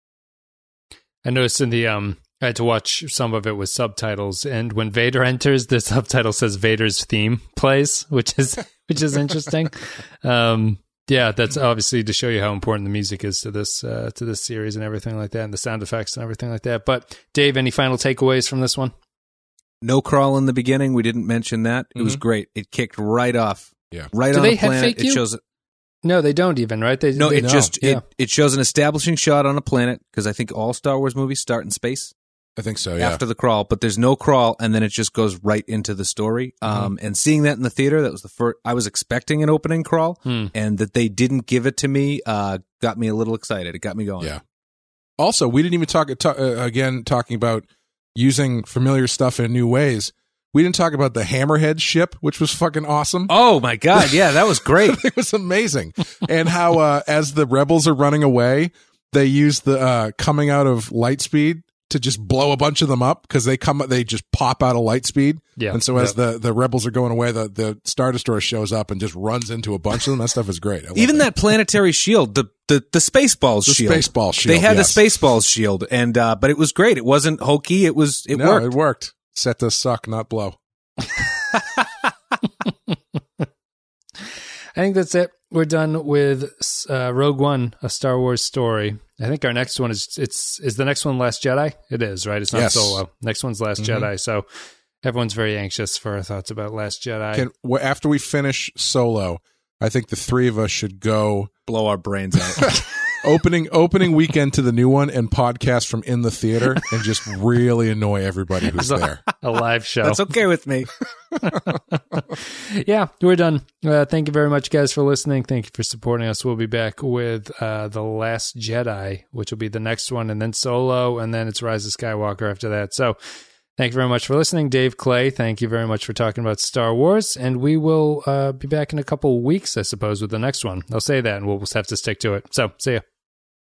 I noticed in the um, I had to watch some of it with subtitles, and when Vader enters, the subtitle says Vader's theme plays, which is which is interesting. um, yeah, that's obviously to show you how important the music is to this uh, to this series and everything like that, and the sound effects and everything like that. But Dave, any final takeaways from this one? No crawl in the beginning. We didn't mention that. It was great. It kicked right off. Yeah. Right Do on they the head planet. fake It you? shows No, they don't even, right? They no. they, It No. just Yeah. it, it shows an establishing shot on a planet because I think all Star Wars movies start in space I think so. Yeah. after the crawl, but there's no crawl, and then it just goes right into the story. Mm-hmm. Um, and seeing that in the theater, that was the first. I was expecting an opening crawl, Hmm. and that they didn't give it to me uh, got me a little excited. It got me going. Yeah. Also, we didn't even talk ta- uh, again talking about using familiar stuff in new ways. We didn't talk about the Hammerhead ship, which was fucking awesome. Oh my god! Yeah, that was great. it was amazing. and how uh, as the rebels are running away, they use the uh, coming out of Lightspeed to just blow a bunch of them up because they come they just pop out of Lightspeed. Yeah. And so as the the rebels are going away, the the Star Destroyer shows up and just runs into a bunch of them. That stuff is great. I love Even that planetary shield, the the the spaceballs the shield. Spaceball shield. they had yes. the spaceballs shield, and uh, but it was great. It wasn't hokey. It was it no, worked. it worked. Set to suck, not blow. I think that's it. We're done with uh, Rogue One, a Star Wars story. I think our next one is it's is the next one Last Jedi. It is right. It's not Yes. Solo. Next one's Last Mhm. Jedi. So everyone's very anxious for our thoughts about Last Jedi. Can, w- after we finish Solo, I think the three of us should go Blow our brains out. opening opening weekend to the new one and podcast from in the theater and just really annoy everybody who's So- there. a live show. That's okay with me. yeah, we're done. Uh, thank you very much, guys, for listening. Thank you for supporting us. We'll be back with uh, The Last Jedi, which will be the next one, and then Solo, and then it's Rise of Skywalker after that. So thank you very much for listening. Dave Clay, thank you very much for talking about Star Wars. And we will uh, be back in a couple weeks, I suppose, with the next one. I'll say that, and we'll have to stick to it. So see ya.